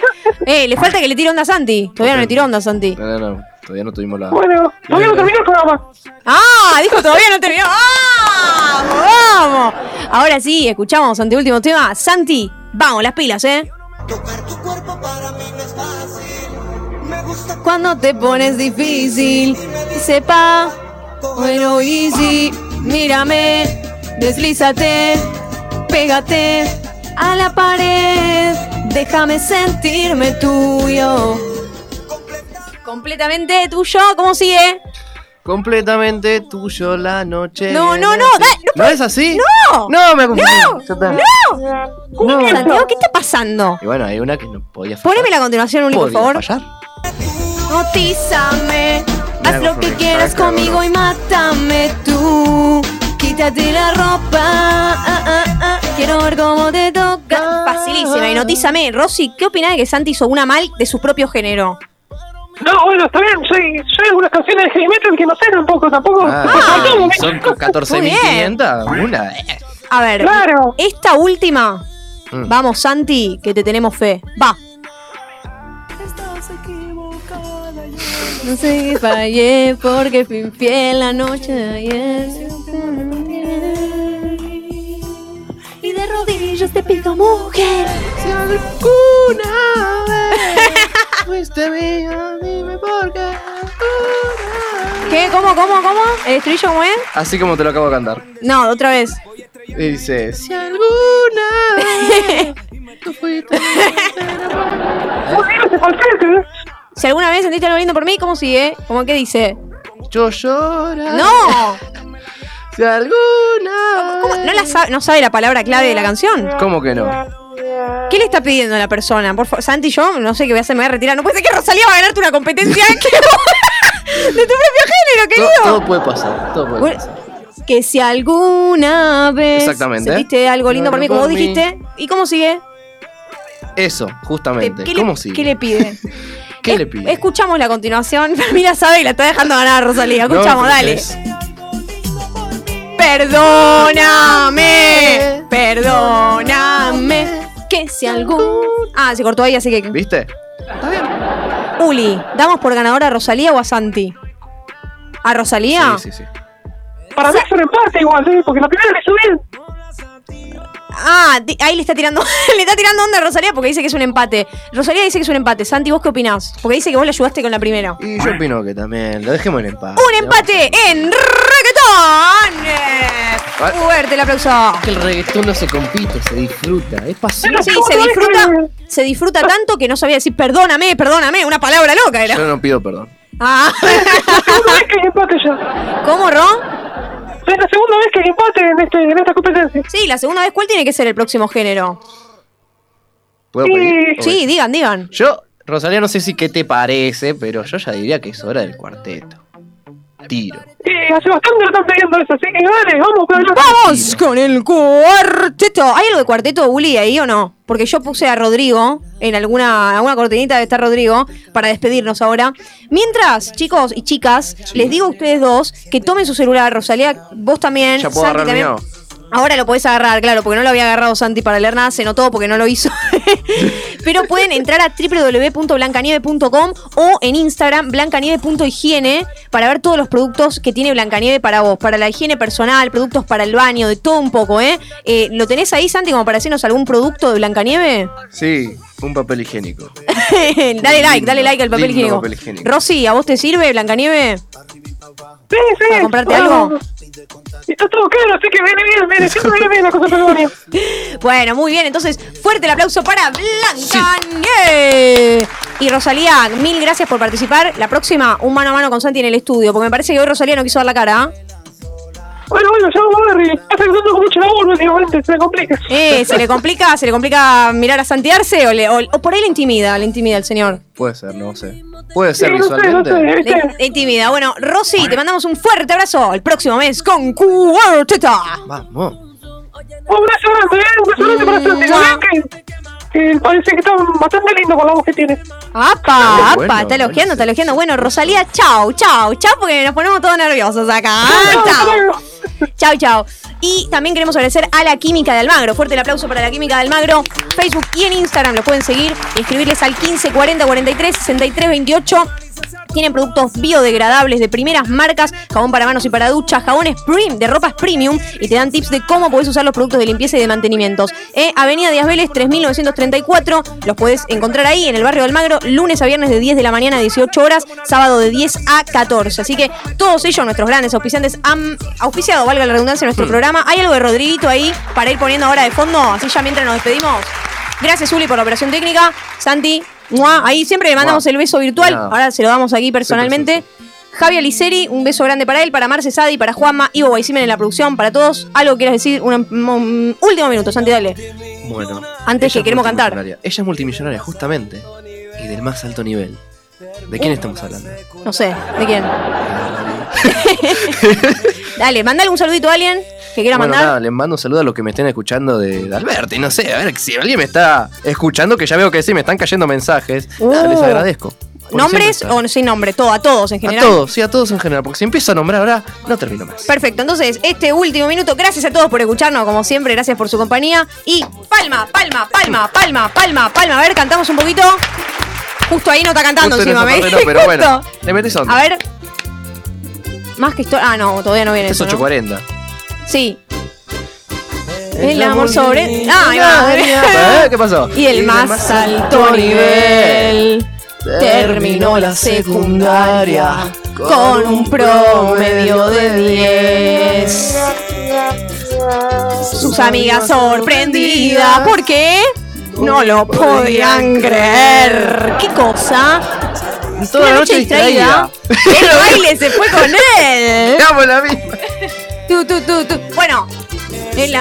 Speaker 4: Eh, le falta que le tire onda a Santi. Todavía no le tiró onda a Santi.
Speaker 5: No, no, no. Todavía no tuvimos la.
Speaker 14: Bueno, todavía no terminó el programa.
Speaker 4: ¡Ah! Dijo todavía no terminó. ¡Vamos! ¡Vamos! Ahora sí, escuchamos ante último tema. Santi, vamos, las pilas, ¿eh? Cuando te pones difícil, sepa, bueno, easy, mírame, deslízate, pégate a la pared, déjame sentirme tuyo. Completamente tuyo, ¿cómo sigue?
Speaker 5: Completamente tuyo la noche.
Speaker 4: No, no, no, da-
Speaker 5: ¿No es así?
Speaker 4: ¡No!
Speaker 5: No, me confundí.
Speaker 4: ¡No! ¡No! Santiago, ¿qué está pasando?
Speaker 5: Y bueno, hay una que no podía fallar.
Speaker 4: Poneme la continuación, Uli, por favor.
Speaker 5: fallar.
Speaker 4: Notízame, haz lo que quieras conmigo y mátame tú. Quítate la ropa, ah, ah, ah, quiero ver cómo te toca. Facilísima. Y notízame, Rosy, ¿qué opinás de que Santi hizo una mal de su propio género?
Speaker 14: No, bueno, está bien. Soy, soy algunas canciones de heavy metal que no sé tampoco. Tampoco.
Speaker 5: Ah, son 14.500. Una.
Speaker 4: A ver,
Speaker 14: Claro.
Speaker 4: esta última,
Speaker 5: Mm.
Speaker 4: vamos, Santi, que te tenemos fe. Va. No sé qué fallé porque fui infiel la noche de ayer. Y de rodillas te pido mujer.
Speaker 5: Si alguna vez fuiste mía, dime por qué.
Speaker 4: ¿Qué? ¿Cómo, cómo, cómo? ¿El estribillo cómo es?
Speaker 5: Así como te lo acabo de cantar.
Speaker 4: No, otra vez.
Speaker 5: Y dice: Si alguna vez tú fuiste *laughs*
Speaker 4: Si alguna vez sentiste algo lindo por mí, ¿cómo sigue? ¿Cómo que dice?
Speaker 5: Yo lloraré.
Speaker 4: ¡No! *laughs*
Speaker 5: Alguna
Speaker 4: ¿Cómo? ¿No, la sabe, ¿No sabe la palabra clave de la canción?
Speaker 5: ¿Cómo que no?
Speaker 4: ¿Qué le está pidiendo a la persona? Por favor, Santi, yo no sé qué voy a hacer, me voy a retirar. No puede ser que Rosalía va a ganarte una competencia que- de tu propio género,
Speaker 5: Todo,
Speaker 4: querido.
Speaker 5: todo puede pasar. Todo puede
Speaker 4: Bueno,
Speaker 5: pasar.
Speaker 4: Que si alguna vez
Speaker 5: Exactamente.
Speaker 4: sentiste algo lindo por mí, como vos dijiste, ¿y cómo sigue?
Speaker 5: Eso, justamente.
Speaker 4: ¿Qué,
Speaker 5: ¿Cómo
Speaker 4: le,
Speaker 5: sigue?
Speaker 4: ¿Qué le pide? *laughs*
Speaker 5: ¿Qué le pide?
Speaker 4: Escuchamos la continuación. *laughs* Mira, sabe y la está dejando ganar Rosalía.
Speaker 5: No,
Speaker 4: Escuchamos,
Speaker 5: pero
Speaker 4: dale.
Speaker 5: es-
Speaker 4: Perdóname, perdóname. Que si algún. Ah, se cortó ahí, así que.
Speaker 5: ¿Viste?
Speaker 4: Uli, ¿damos por ganadora a Rosalía o a Santi? ¿A Rosalía?
Speaker 5: Sí, sí, sí.
Speaker 14: Para mí es un empate igual, ¿eh? porque la primera le hizo bien.
Speaker 4: Ah, di- ahí le está tirando, *laughs* le está tirando onda a Rosalía porque dice que es un empate. Rosalía dice que es un empate. Santi, ¿vos qué opinás? Porque dice que vos le ayudaste con la primera.
Speaker 5: Y yo opino que también. Lo dejemos en empate.
Speaker 4: Un empate en reggaetón. Eh, Fuerte el aplauso.
Speaker 5: Que el reggaetón no se compite, se disfruta. Es pasión.
Speaker 4: Sí, se disfruta, se disfruta tanto que no sabía decir perdóname, perdóname, una palabra loca era.
Speaker 5: Yo no pido perdón.
Speaker 4: Ah.
Speaker 14: Es la segunda vez que hay empate ya.
Speaker 4: ¿Cómo, Ro?
Speaker 14: Es la segunda vez que empate en, este, en esta competencia.
Speaker 4: Sí, la segunda vez, ¿cuál tiene que ser el próximo género?
Speaker 5: ¿Puedo pedir?
Speaker 4: Sí, digan, digan.
Speaker 5: Yo, Rosalía, no sé si qué te parece, pero yo ya diría que es hora del cuarteto. Tiro.
Speaker 14: Hace bastante lo están pidiendo eso, así que dale, vamos con el
Speaker 4: ¡Vamos con el cuarteto! ¿Hay algo de cuarteto Uli ahí o no? Porque yo puse a Rodrigo en alguna, alguna cortinita de estar Rodrigo para despedirnos ahora. Mientras, chicos y chicas, les digo a ustedes dos que tomen su celular. Rosalía, vos también.
Speaker 5: Ya puedo
Speaker 4: Santi
Speaker 5: agarrar el
Speaker 4: también.
Speaker 5: mío.
Speaker 4: Ahora lo podés agarrar, claro, porque no lo había agarrado Santi para leer nada, se notó porque no lo hizo. *laughs* Pero pueden entrar a www.blancanieve.com o en Instagram blancanieve.higiene para ver todos los productos que tiene Blancanieve para vos, para la higiene personal, productos para el baño, de todo un poco, ¿eh? Eh, ¿Lo tenés ahí, Santi, como para hacernos algún producto de Blancanieve?
Speaker 5: Sí, un papel higiénico. *laughs*
Speaker 4: dale like, dale like al papel higiénico.
Speaker 5: papel higiénico.
Speaker 4: Rosy, ¿a vos te sirve Blancanieve?
Speaker 14: Sí, sí.
Speaker 4: ¿Para comprarte
Speaker 14: Ah,
Speaker 4: algo?
Speaker 14: Y está todo caro, así que viene bien, viene, siempre viene bien la cosa baño. *laughs*
Speaker 4: Bueno, muy bien. Entonces, fuerte el aplauso para Blanca Nieve. Y Rosalía, mil gracias por participar. La próxima, un mano a mano con Santi en el estudio, porque me parece que hoy Rosalía no quiso dar la cara. ¿ah?
Speaker 14: Bueno, bueno, ya vamos a ver. Está sacando con mucho laburo últimamente, se me complica.
Speaker 4: Eh, ¿Se le complica, se le complica mirar a santearse o, le- o- o por ahí le intimida, le intimida el señor?
Speaker 5: Puede ser, no sé. Puede ser
Speaker 14: Sí, no sé, no
Speaker 5: visualmente.
Speaker 14: sé.
Speaker 4: Le, le intimida. Bueno, Rosy, te mandamos un fuerte abrazo el próximo mes con Cuarteta.
Speaker 5: Vamos.
Speaker 14: Un abrazo grande, ¿eh? Un abrazo grande para Santi. también, Que, parece que está bastante lindo con la voz que tiene.
Speaker 4: ¡Apa!
Speaker 5: bueno,
Speaker 4: ¡Apa! Está elogiando, está elogiando. Bueno, Rosalía, chau, chau, chau, porque nos ponemos todos nerviosos acá. Chau, chau. Y también queremos agradecer a la Química de Almagro. Fuerte el aplauso para la Química de Almagro. Facebook y en Instagram los pueden seguir y escribirles al 15 40 43 63 28. Tienen productos biodegradables de primeras marcas, jabón para manos y para duchas, jabones prim, de ropas premium y te dan tips de cómo podés usar los productos de limpieza y de mantenimientos. Eh, Avenida Díaz Vélez 3934, los puedes encontrar ahí en el barrio de Almagro, lunes a viernes de 10 de la mañana a 18 horas, sábado de 10 a 14. Así que todos ellos, nuestros grandes auspiciantes, han auspiciado, valga la redundancia, nuestro programa. ¿Hay algo de Rodriguito ahí para ir poniendo ahora de fondo? Así ya mientras nos despedimos. Gracias, Uli, por la operación técnica. Santi, ¡mua! ahí siempre le mandamos
Speaker 5: Mua.
Speaker 4: el beso virtual. Ahora se lo damos aquí personalmente. Javi Aliceri, un beso grande para él, para Marce Sadi, para Juanma, Ivo Guaycimen en la producción, para todos. ¿Algo quieras decir? Un, un último minuto, Santi, dale.
Speaker 5: Bueno.
Speaker 4: Antes que queremos cantar.
Speaker 5: Ella es multimillonaria, justamente. Y del más alto nivel. ¿De quién estamos hablando?
Speaker 4: No sé, ¿de quién? *laughs* dale, mandale un saludito a alguien que quiera
Speaker 5: Bueno,
Speaker 4: mandar.
Speaker 5: nada, les mando un saludo a los que me estén escuchando de, de Alberti. No sé, a ver si alguien me está escuchando, que ya veo que sí, me están cayendo mensajes. Nada, les
Speaker 4: Uh.
Speaker 5: agradezco.
Speaker 4: ¿Nombres o sin nombre? Todo, a todos en general.
Speaker 5: A todos, sí, a todos en general. Porque si empiezo a nombrar ahora, no termino más.
Speaker 4: Perfecto, entonces este último minuto, gracias a todos por escucharnos, como siempre, gracias por su compañía. Y palma, palma, palma, palma, palma, palma. A ver, cantamos un poquito. Justo ahí no está cantando
Speaker 5: Justo en
Speaker 4: encima,
Speaker 5: esa
Speaker 4: ¿me
Speaker 5: parte no, pero bueno, le metes onda.
Speaker 4: A ver. Más que historia. Ah, no, todavía no viene
Speaker 5: Es
Speaker 4: eso. ¿no?
Speaker 5: 840.
Speaker 4: Sí. El amor sobre. Ah, ahí va. *laughs*
Speaker 5: ¿Eh? ¿Qué pasó?
Speaker 4: Y el más alto nivel terminó la secundaria con un promedio de 10. Sus amigas sorprendidas porque no lo podían creer. ¿Qué cosa?
Speaker 5: Toda la noche distraída.
Speaker 4: El *laughs* baile se fue con él.
Speaker 5: Amo la misma.
Speaker 4: Tú, tú, tú, tú. Bueno. El,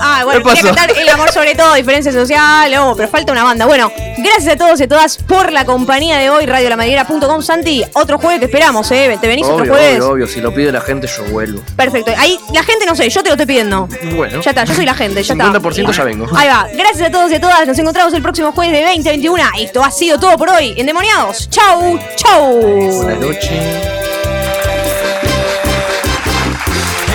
Speaker 4: ah, bueno,
Speaker 5: ¿Qué pasó?
Speaker 4: El amor sobre todo, diferencia social, oh, pero falta una banda. Bueno, gracias a todos y a todas por la compañía de hoy, radiolamadriguera.com. Santi, otro jueves te esperamos, ¿eh? ¿Te venís otro
Speaker 5: Obvio,
Speaker 4: jueves?
Speaker 5: obvio, obvio. Si lo pide la gente, yo vuelvo.
Speaker 4: Perfecto. Ahí, la gente no sé, yo te lo estoy pidiendo.
Speaker 5: Bueno.
Speaker 4: Ya está, yo soy la gente, ya está.
Speaker 5: 50% ya vengo.
Speaker 4: Ahí va. Gracias a todos y a todas. Nos encontramos el próximo jueves de 2021. Esto ha sido todo por hoy. Endemoniados. Chau, chau.
Speaker 5: Buenas noches.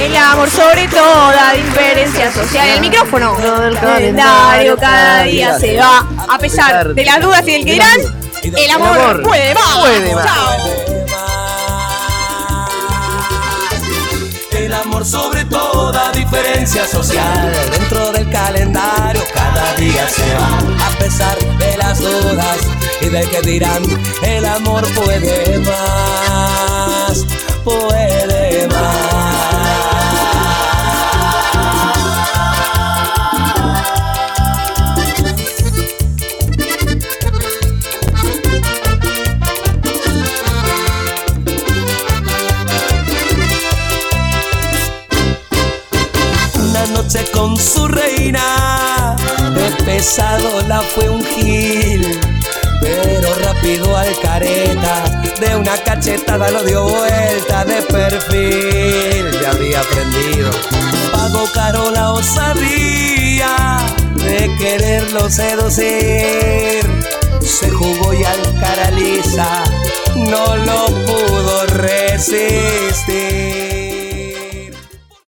Speaker 4: El amor sobre toda diferencia social. El micrófono. El calendario cada día se va. A pesar de las dudas y del que dirán, el amor, puede más.
Speaker 5: puede más.
Speaker 4: Chao.
Speaker 15: El amor sobre toda diferencia social. Dentro del calendario cada día se va. A pesar de las dudas y del que dirán, el amor puede más. Puede con su reina. De pesado la fue un gil, pero rápido al careta. De una cachetada lo dio vuelta de perfil. Ya había aprendido. Pagó caro la osadía de quererlo seducir. Se jugó y al cara lisa no lo pudo resistir.